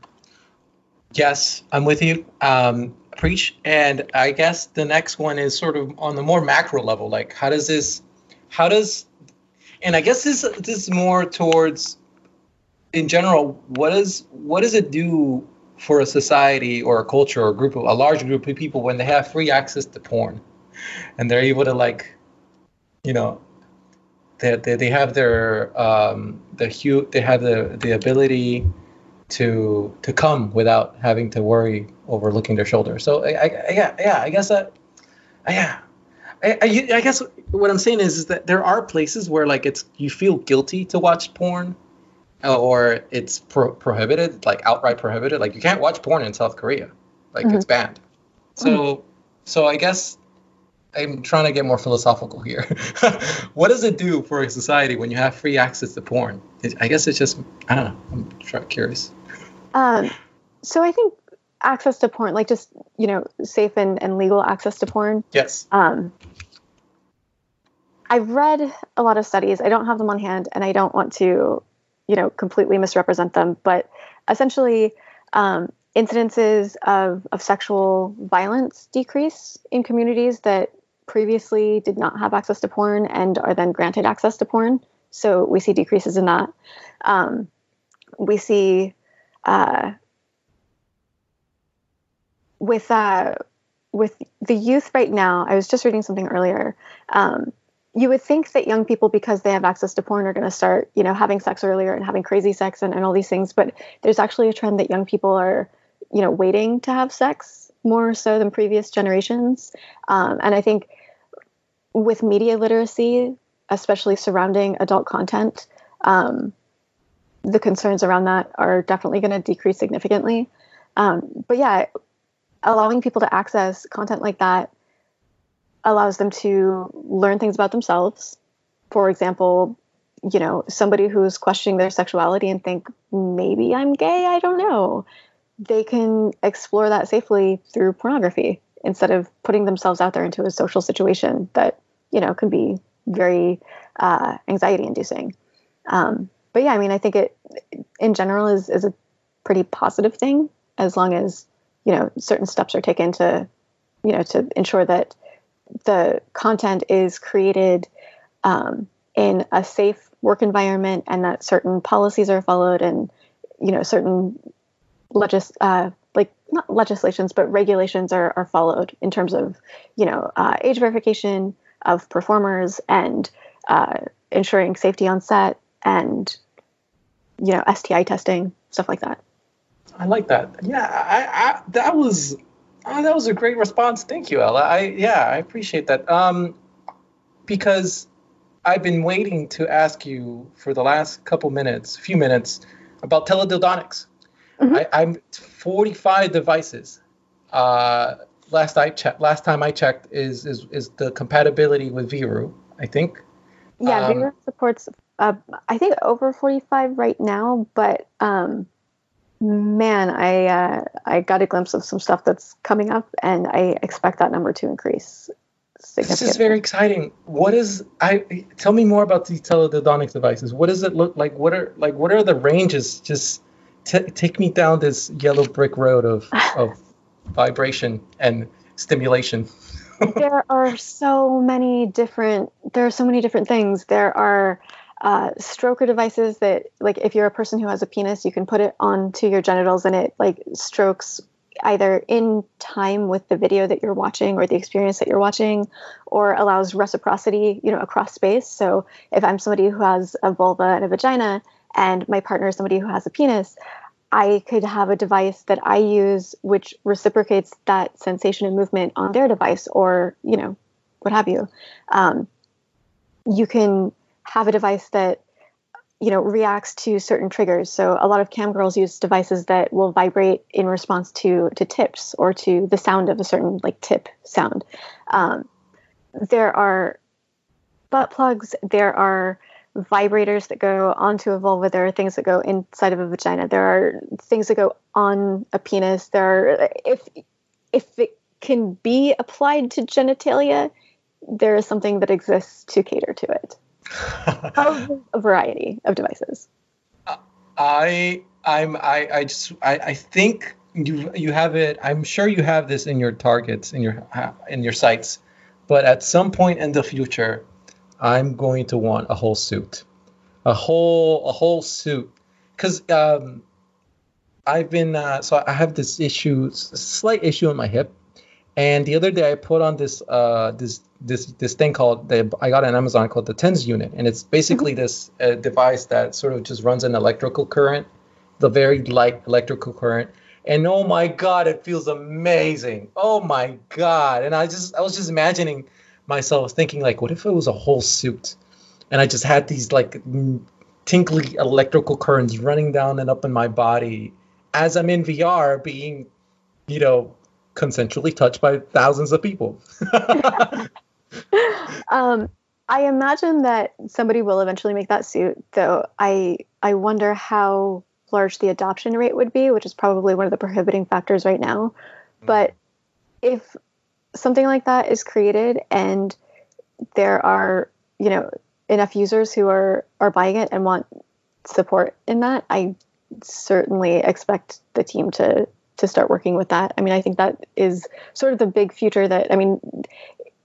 Yes, I'm with you. Um, preach. And I guess the next one is sort of on the more macro level. Like, how does this, how does, and I guess this this is more towards, in general, what does what does it do for a society or a culture or a group of a large group of people when they have free access to porn? And they're able to like you know they, they, they have their um the hue they have the the ability to to come without having to worry over looking their shoulder so I, I yeah yeah i guess that yeah. I, I, I guess what i'm saying is, is that there are places where like it's you feel guilty to watch porn or it's pro- prohibited, like outright prohibited. Like you can't watch porn in South Korea, like mm-hmm. it's banned. So, mm-hmm. so I guess I'm trying to get more philosophical here. what does it do for a society when you have free access to porn? I guess it's just I don't know. I'm curious. Um, so I think access to porn, like just you know, safe and, and legal access to porn. Yes. Um, I've read a lot of studies. I don't have them on hand, and I don't want to you know completely misrepresent them. But essentially um, incidences of, of sexual violence decrease in communities that previously did not have access to porn and are then granted access to porn. So we see decreases in that. Um, we see uh, with uh, with the youth right now i was just reading something earlier um, you would think that young people, because they have access to porn, are going to start, you know, having sex earlier and having crazy sex and, and all these things. But there's actually a trend that young people are, you know, waiting to have sex more so than previous generations. Um, and I think with media literacy, especially surrounding adult content, um, the concerns around that are definitely going to decrease significantly. Um, but yeah, allowing people to access content like that allows them to learn things about themselves. For example, you know, somebody who's questioning their sexuality and think maybe I'm gay, I don't know. They can explore that safely through pornography instead of putting themselves out there into a social situation that you know can be very uh, anxiety inducing. Um, but yeah, I mean, I think it in general is is a pretty positive thing as long as you know certain steps are taken to you know to ensure that the content is created um, in a safe work environment and that certain policies are followed and you know certain legis uh, like not legislations but regulations are, are followed in terms of you know uh, age verification of performers and uh, ensuring safety on set and you know STI testing stuff like that. I like that. Yeah, I, I that was Oh, that was a great response. Thank you, Ella. I yeah, I appreciate that. Um, because I've been waiting to ask you for the last couple minutes, few minutes, about teledildonics. Mm-hmm. I, am 45 devices. Uh, last I checked, last time I checked, is is is the compatibility with Viro. I think. Yeah, um, Viro supports. Uh, I think over 45 right now, but um, man, I uh, I got a glimpse of some stuff that's coming up, and I expect that number to increase. This is very exciting. What is I? Tell me more about these teledildonic devices. What does it look like? What are like? What are the ranges? Just t- take me down this yellow brick road of of vibration and stimulation. there are so many different. There are so many different things. There are uh, stroker devices that like if you're a person who has a penis you can put it onto your genitals and it like strokes either in time with the video that you're watching or the experience that you're watching or allows reciprocity you know across space. So if i'm somebody who has a vulva and a vagina and my partner is somebody who has a penis i could have a device that i use which reciprocates that sensation and movement on their device or you know what have you. Um, you can have a device that you know reacts to certain triggers. So a lot of cam girls use devices that will vibrate in response to to tips or to the sound of a certain like tip sound. Um, there are butt plugs there are vibrators that go onto a vulva there are things that go inside of a vagina there are things that go on a penis there are if if it can be applied to genitalia there is something that exists to cater to it Probably a variety of devices. I I'm I I just I, I think you you have it. I'm sure you have this in your targets in your in your sights, but at some point in the future, I'm going to want a whole suit, a whole a whole suit, because um, I've been uh, so I have this issue, slight issue in my hip, and the other day I put on this uh this this this thing called the I got on Amazon called the TENS unit, and it's basically mm-hmm. this uh, device that sort of just runs an electrical current, the very light electrical current. And oh my god, it feels amazing. Oh my god. And I just I was just imagining myself thinking like, what if it was a whole suit, and I just had these like tinkly electrical currents running down and up in my body as I'm in VR, being you know consensually touched by thousands of people. um, I imagine that somebody will eventually make that suit, though. I I wonder how large the adoption rate would be, which is probably one of the prohibiting factors right now. Mm-hmm. But if something like that is created and there are, you know, enough users who are are buying it and want support in that, I certainly expect the team to to start working with that. I mean, I think that is sort of the big future that I mean,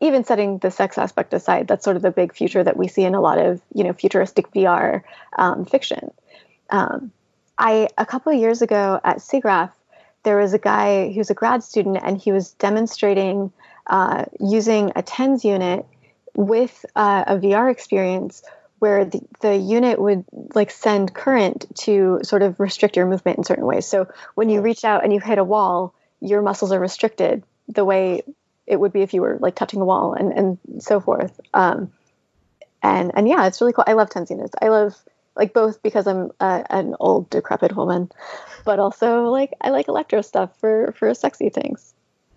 even setting the sex aspect aside, that's sort of the big future that we see in a lot of you know futuristic VR um, fiction. Um, I a couple of years ago at SIGGRAPH, there was a guy who was a grad student, and he was demonstrating uh, using a TENS unit with uh, a VR experience where the, the unit would like send current to sort of restrict your movement in certain ways. So when you reach out and you hit a wall, your muscles are restricted the way it would be if you were like touching a wall and, and so forth. Um, and and yeah, it's really cool. I love TENS units. I love like both because I'm a, an old decrepit woman, but also like I like electro stuff for for sexy things.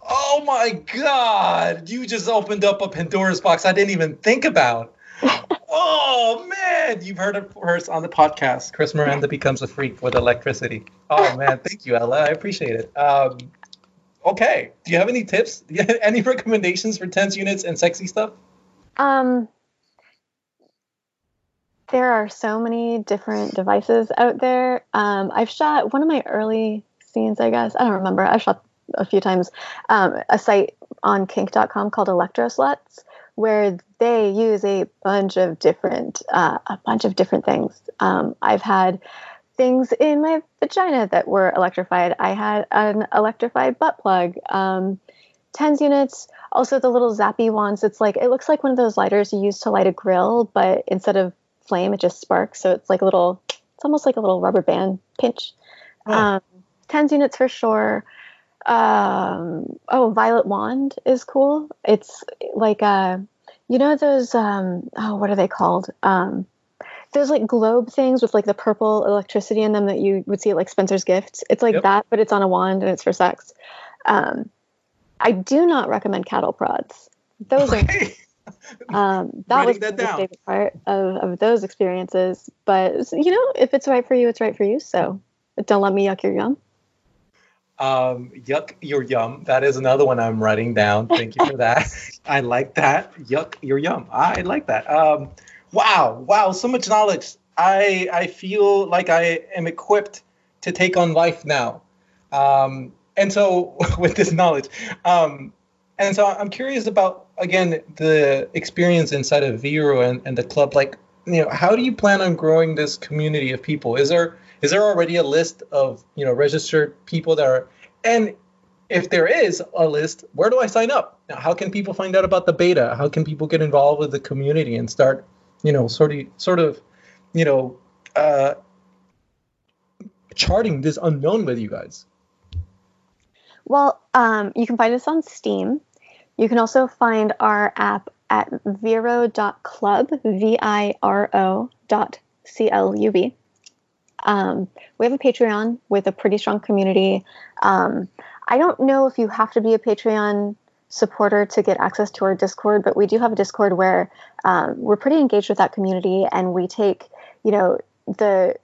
Oh my god! You just opened up a Pandora's box I didn't even think about. Oh man, you've heard it first on the podcast. Chris Miranda becomes a freak with electricity. Oh man, thank you, Ella. I appreciate it. Um, okay, do you have any tips? any recommendations for TENS units and sexy stuff? Um, there are so many different devices out there. Um, I've shot one of my early scenes, I guess. I don't remember. I've shot a few times. Um, a site on kink.com called Electro Sluts where they use a bunch of different uh, a bunch of different things. Um, I've had things in my vagina that were electrified. I had an electrified butt plug. Um, TENS units, also the little zappy ones. It's like it looks like one of those lighters you use to light a grill, but instead of flame, it just sparks. So it's like a little. It's almost like a little rubber band pinch. Oh. Um, TENS units for sure um, oh, Violet Wand is cool. It's like a, uh, you know those um, oh, what are they called? Um, those like globe things with like the purple electricity in them that you would see at like Spencer's Gifts. It's like yep. that, but it's on a wand and it's for sex. Um, I do not recommend cattle prods. Those are um, that was that my favorite part of, of those experiences. But you know, if it's right for you, it's right for you. So don't let me yuck your yum. Um, yuck, your yum. That is another one I'm writing down. Thank you for that. I like that. Yuck, your yum. I like that. Um, wow, wow, so much knowledge. I I feel like I am equipped to take on life now. Um, and so with this knowledge, um, and so I'm curious about again the experience inside of Vero and, and the club. Like, you know, how do you plan on growing this community of people? Is there is there already a list of you know registered people that are and if there is a list, where do I sign up? Now, how can people find out about the beta? How can people get involved with the community and start, you know, sort of, sort of, you know, uh, charting this unknown with you guys? Well, um, you can find us on Steam. You can also find our app at viro.club, V I R O dot C L U B. Um, we have a Patreon with a pretty strong community. Um, I don't know if you have to be a Patreon supporter to get access to our Discord, but we do have a Discord where um, we're pretty engaged with that community, and we take, you know, the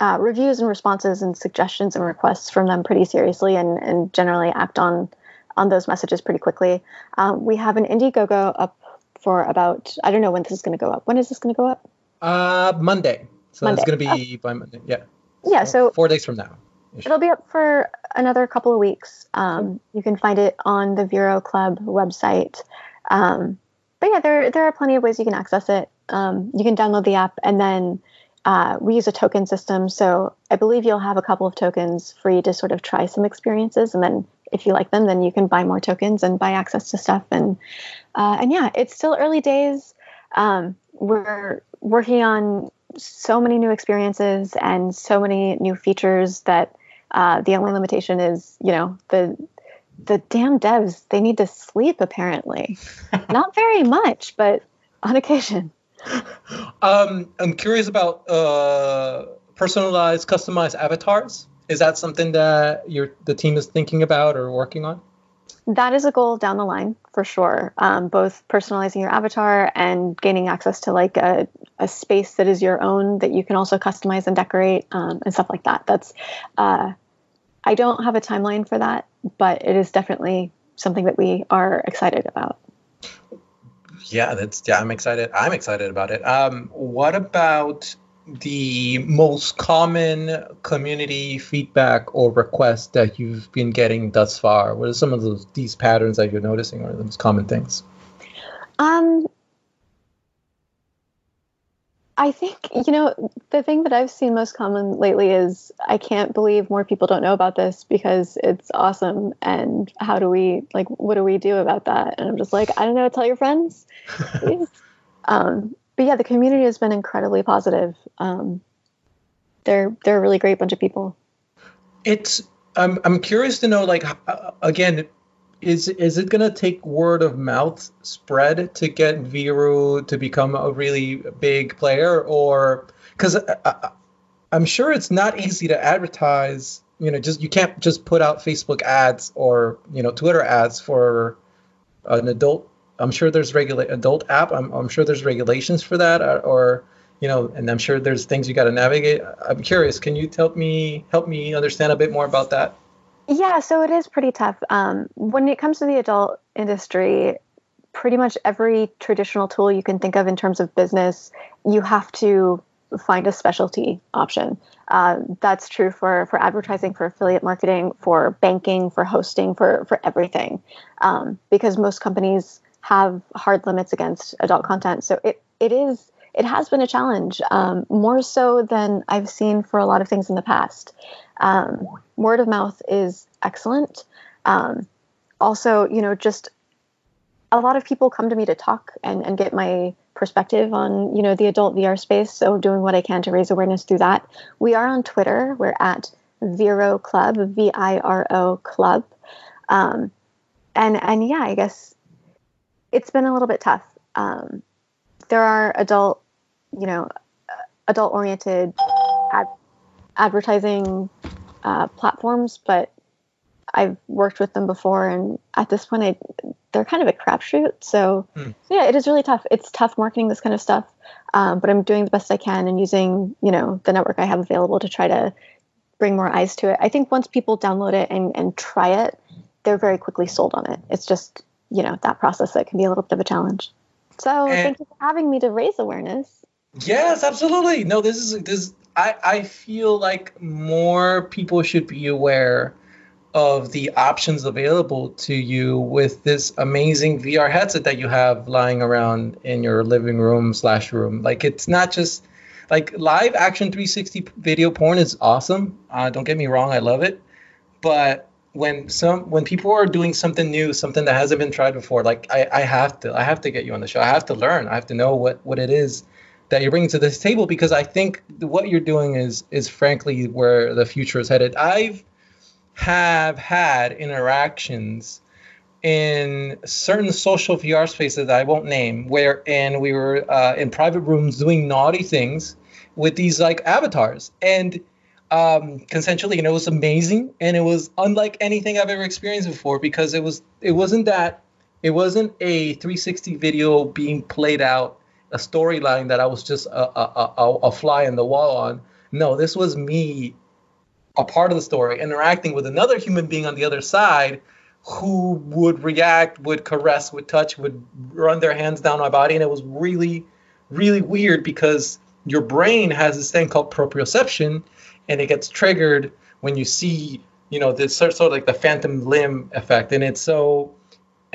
uh, reviews and responses and suggestions and requests from them pretty seriously, and, and generally act on on those messages pretty quickly. Um, we have an Indiegogo up for about I don't know when this is going to go up. When is this going to go up? Uh, Monday. So Monday. it's going to be oh. by Monday. Yeah. Yeah. So, so four days from now. It'll be up for another couple of weeks. Um, you can find it on the Viro Club website. Um, but yeah, there there are plenty of ways you can access it. Um, you can download the app, and then uh, we use a token system. So I believe you'll have a couple of tokens free to sort of try some experiences, and then if you like them, then you can buy more tokens and buy access to stuff. And uh, and yeah, it's still early days. Um, we're working on so many new experiences and so many new features that uh, the only limitation is, you know, the the damn devs they need to sleep apparently. Not very much, but on occasion. Um, I'm curious about uh, personalized, customized avatars. Is that something that your the team is thinking about or working on? That is a goal down the line for sure. Um, both personalizing your avatar and gaining access to like a, a space that is your own that you can also customize and decorate um, and stuff like that. That's uh, I don't have a timeline for that, but it is definitely something that we are excited about. Yeah, that's yeah. I'm excited. I'm excited about it. Um, what about the most common community feedback or request that you've been getting thus far? What are some of those these patterns that you're noticing, or those common things? Um, I think, you know, the thing that I've seen most common lately is I can't believe more people don't know about this because it's awesome. And how do we, like, what do we do about that? And I'm just like, I don't know, tell your friends. um, but yeah, the community has been incredibly positive. Um, they're, they're a really great bunch of people. It's, I'm, I'm curious to know, like, uh, again, is is it gonna take word of mouth spread to get Viro to become a really big player, or because I'm sure it's not easy to advertise. You know, just you can't just put out Facebook ads or you know Twitter ads for an adult. I'm sure there's regulate adult app. I'm I'm sure there's regulations for that, or, or you know, and I'm sure there's things you got to navigate. I'm curious. Can you help me help me understand a bit more about that? Yeah, so it is pretty tough. Um, when it comes to the adult industry, pretty much every traditional tool you can think of in terms of business, you have to find a specialty option. Uh, that's true for for advertising, for affiliate marketing, for banking, for hosting, for for everything, um, because most companies have hard limits against adult content. So it it is it has been a challenge, um, more so than I've seen for a lot of things in the past. Um, word of mouth is excellent. Um, also, you know, just a lot of people come to me to talk and, and get my perspective on, you know, the adult VR space. So doing what I can to raise awareness through that. We are on Twitter. We're at Viro Club, V-I-R-O Club. Um, and, and yeah, I guess it's been a little bit tough. Um, there are adult, you know, adult oriented ad- advertising uh, platforms, but I've worked with them before, and at this point, I, they're kind of a crapshoot. So, hmm. yeah, it is really tough. It's tough marketing this kind of stuff, um, but I'm doing the best I can and using you know the network I have available to try to bring more eyes to it. I think once people download it and, and try it, they're very quickly sold on it. It's just you know that process that can be a little bit of a challenge. So, and thank you for having me to raise awareness. Yes, absolutely. No, this is this I, I feel like more people should be aware of the options available to you with this amazing VR headset that you have lying around in your living room slash room. Like it's not just like live action 360 video porn is awesome. Uh, don't get me wrong, I love it, but when some when people are doing something new, something that hasn't been tried before, like I, I have to I have to get you on the show. I have to learn. I have to know what what it is that you're bringing to this table because I think what you're doing is is frankly where the future is headed. I've have had interactions in certain social VR spaces that I won't name, wherein we were uh, in private rooms doing naughty things with these like avatars and um, consensually, and it was amazing, and it was unlike anything I've ever experienced before because it was it wasn't that it wasn't a 360 video being played out, a storyline that I was just a, a, a, a fly in the wall on. No, this was me, a part of the story, interacting with another human being on the other side who would react, would caress, would touch, would run their hands down my body, and it was really, really weird because your brain has this thing called proprioception, and it gets triggered when you see, you know, this sort of like the phantom limb effect, and it's so.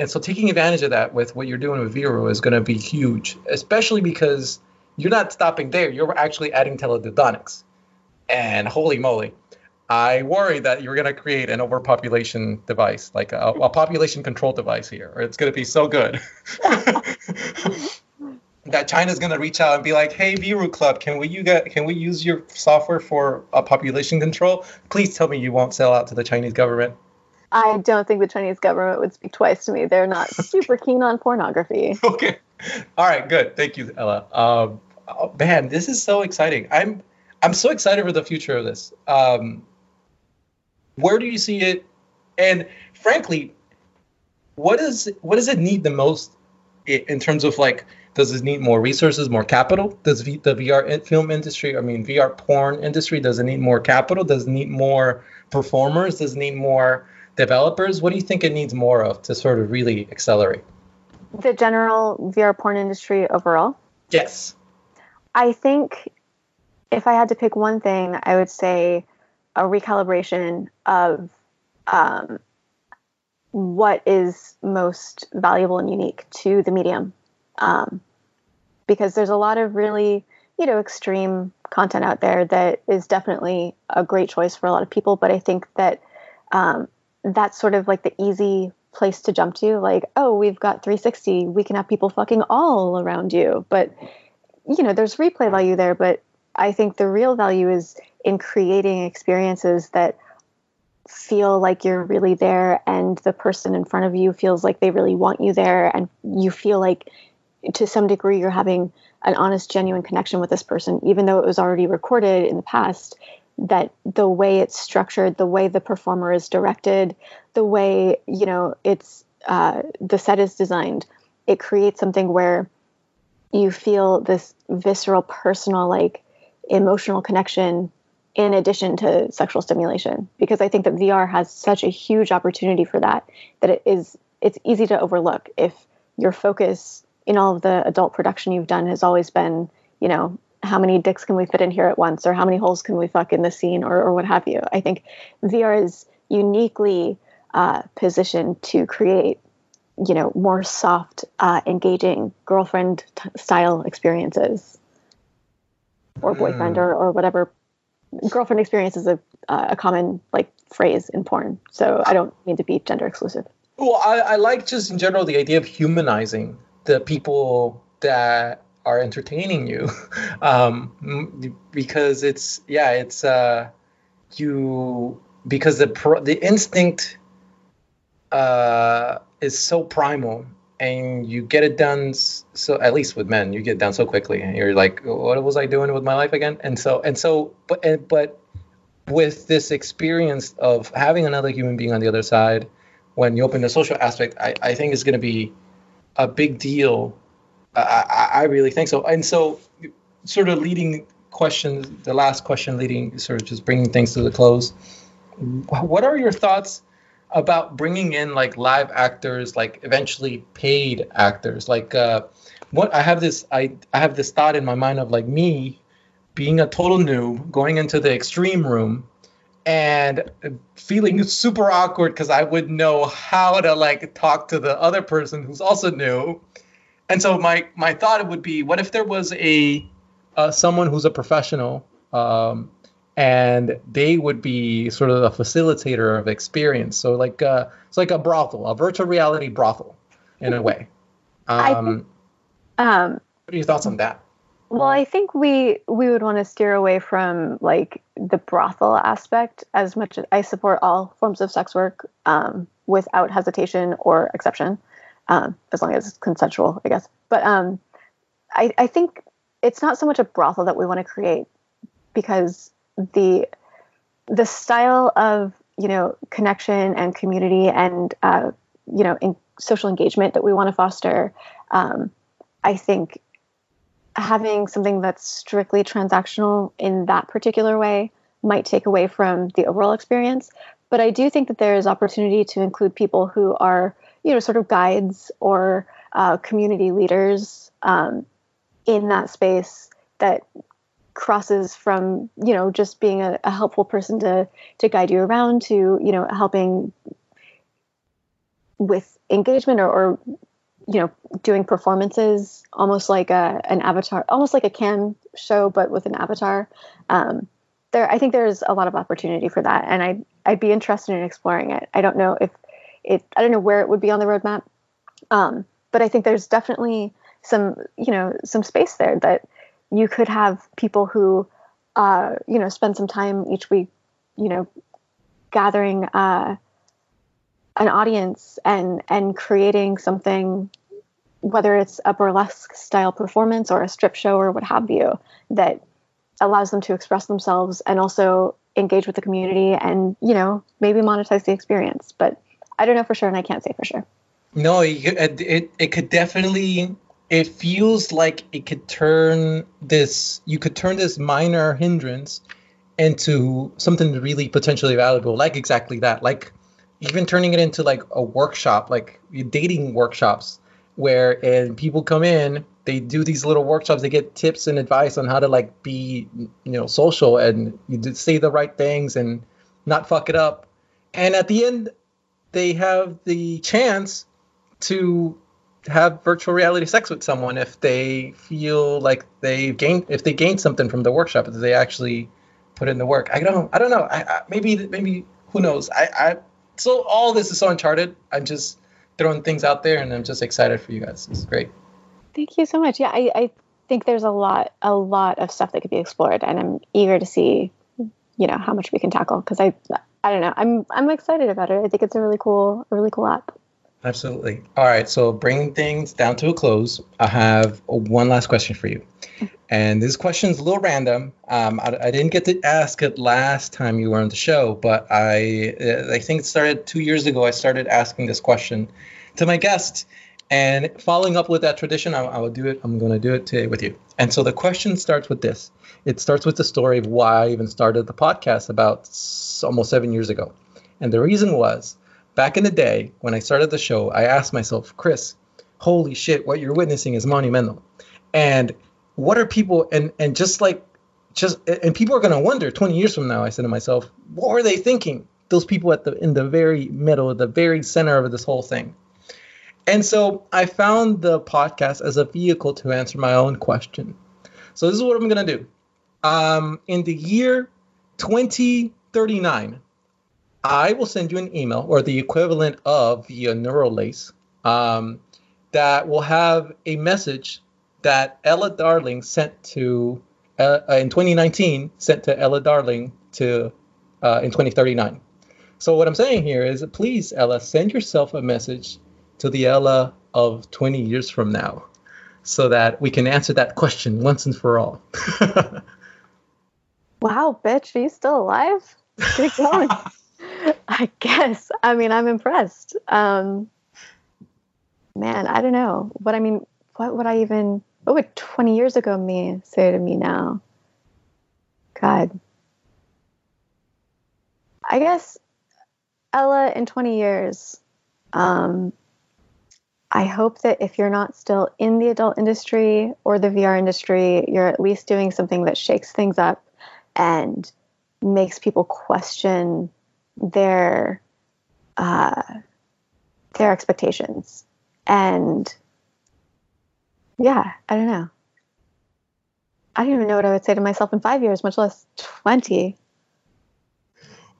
And so taking advantage of that with what you're doing with Vero is going to be huge, especially because you're not stopping there. You're actually adding teledildonics. And holy moly, I worry that you're going to create an overpopulation device, like a, a population control device here, or it's going to be so good that China's going to reach out and be like, "Hey, Viro Club, can we you get can we use your software for a population control? Please tell me you won't sell out to the Chinese government." I don't think the Chinese government would speak twice to me. They're not super keen on pornography. Okay. All right. Good. Thank you, Ella. Um, oh, man, this is so exciting. I'm I'm so excited for the future of this. Um, where do you see it? And frankly, what is what does it need the most in terms of like does it need more resources, more capital? Does v, the VR film industry, I mean VR porn industry, does it need more capital? Does it need more performers? Does it need more developers? What do you think it needs more of to sort of really accelerate? The general VR porn industry overall? Yes. I think if I had to pick one thing, I would say a recalibration of um, what is most valuable and unique to the medium. Um, because there's a lot of really, you know, extreme content out there that is definitely a great choice for a lot of people. But I think that um, that's sort of like the easy place to jump to. Like, oh, we've got 360, we can have people fucking all around you. But, you know, there's replay value there. But I think the real value is in creating experiences that feel like you're really there and the person in front of you feels like they really want you there and you feel like to some degree you're having an honest genuine connection with this person even though it was already recorded in the past that the way it's structured the way the performer is directed the way you know it's uh, the set is designed it creates something where you feel this visceral personal like emotional connection in addition to sexual stimulation. Because i think that vr has such a huge opportunity for that that it is it's easy to overlook if your focus in all of the adult production you've done has always been you know how many dicks can we fit in here at once or how many holes can we fuck in the scene or, or what have you. I think vr is uniquely uh, positioned to create you know more soft uh, engaging girlfriend t- style experiences. Or boyfriend mm. or, or whatever. Girlfriend experience is a, uh, a common like phrase in porn. So i don't mean to be gender exclusive. Well I, I like just in general the idea of humanizing the people that are entertaining you. Um, because it's yeah it's uh, you because the pro, the instinct uh, is so primal and you get it done so at least with men you get done so quickly and you're like what was i doing with my life again? And so and so but and, but with this experience of having another human being on the other side when you open the social aspect i, I think is going to be a big deal. I, I really think so. And so sort of leading questions the last question leading sort of just bringing things to the close. What are your thoughts about bringing in like live actors, like eventually paid actors. Like uh, what I have this I I have this thought in my mind of like me being a total noob going into the extreme room and feeling super awkward because I wouldn't know how to like talk to the other person who's also new. And so my my thought would be, what if there was a uh, someone who's a professional um, and they would be sort of a facilitator of experience. So like uh, it's like a brothel, a virtual reality brothel, in a way. Um, um, what are your thoughts on that? Well, I think we we would want to steer away from like the brothel aspect as much as I support all forms of sex work um, without hesitation or exception, um, as long as it's consensual, I guess. But um, I, I think it's not so much a brothel that we want to create because the the style of you know connection and community and uh, you know in social engagement that we want to foster, um, I think having something that's strictly transactional in that particular way might take away from the overall experience. But I do think that there is opportunity to include people who are, you know, sort of guides or uh, community leaders um, in that space that crosses from, you know, just being a, a helpful person to to guide you around to, you know, helping with engagement or, or you know doing performances almost like a an avatar almost like a cam show but with an avatar. Um, there i think there's a lot of opportunity for that and i'd i'd be interested in exploring it. I don't know if it i don't know where it would be on the roadmap um, but i think there's definitely some you know some space there that you could have people who uh, you know spend some time each week you know gathering uh, an audience and and creating something whether it's a burlesque style performance or a strip show or what have you that allows them to express themselves and also engage with the community and you know maybe monetize the experience. But i don't know for sure and i can't say for sure. No it, it, it could definitely it feels like it could turn this you could turn this minor hindrance into something really potentially valuable like exactly that like even turning it into like a workshop, like dating workshops, where and people come in, they do these little workshops, they get tips and advice on how to like be, you know, social and you say the right things and not fuck it up. And at the end, they have the chance to have virtual reality sex with someone if they feel like they gain if they gain something from the workshop if they actually put in the work. I don't I don't know. I, I maybe maybe who knows. I so all this is so uncharted. I'm just throwing things out there, and I'm just excited for you guys. It's great. Thank you so much. Yeah, I, I think there's a lot, a lot of stuff that could be explored, and I'm eager to see, you know, how much we can tackle. Because I, I don't know, I'm, I'm excited about it. I think it's a really cool, a really cool app. Absolutely. All right. So bringing things down to a close, I have one last question for you. And this question is a little random. Um, I, I, didn't get to ask it last time you were on the show, but I uh, I think it started two years ago. I started asking this question to my guests, and following up with that tradition, I, I will do it. I'm going to do it today with you. And so the question starts with this. It starts with the story of why I even started the podcast about almost seven years ago, and the reason was back in the day when I started the show, I asked myself, Chris, holy shit, what you're witnessing is monumental, and what are people and and just like just and people are going to wonder 20 years from now i said to myself what were they thinking? Those people at the in the very middle the very center of this whole thing. And so i found the podcast as a vehicle to answer my own question. So this is what i'm going to do. Um, in the year 2039 i will send you an email or the equivalent of via Neuralace um, that will have a message that Ela Darling sent to uh, uh in 2019 sent to Ela Darling to uh, in 2039. So what I'm saying here is, please, Ela, send yourself a message to the Ela of 20 years from now, so that we can answer that question once and for all. wow, bitch, are you still alive? Keep going. I guess. I mean, I'm impressed. Um, man, I don't know. But I mean, what would I even what would 20 years ago me say to me now? God. I guess Ela in 20 years, um, I hope that if you're not still in the adult industry or the VR industry, you're at least doing something that shakes things up and makes people question their uh, their expectations and yeah, I don't know. I don't even know what I would say to myself in five years, much less 20.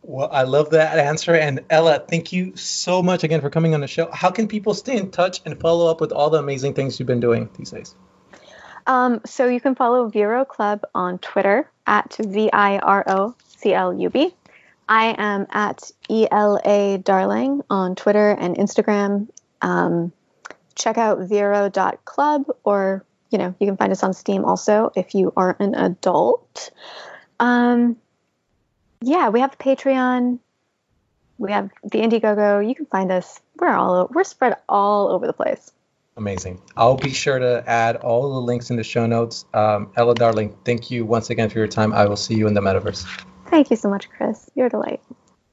Well, I love that answer. And Ela, thank you so much again for coming on the show. How can people stay in touch and follow up with all the amazing things you've been doing these days? Um, so you can follow Viro Club on Twitter at V I R O C L U B. I am at ELA Darling on Twitter and Instagram. Um, check out vero.club or, you know, you can find us on Steam also if you are an adult. Um, yeah, we have the Patreon. We have the Indiegogo. You can find us. We're all we're spread all over the place. Amazing. I'll be sure to add all the links in the show notes. Um, Ela Darling, thank you once again for your time. I will see you in the metaverse. Thank you so much, Chris. You're a delight.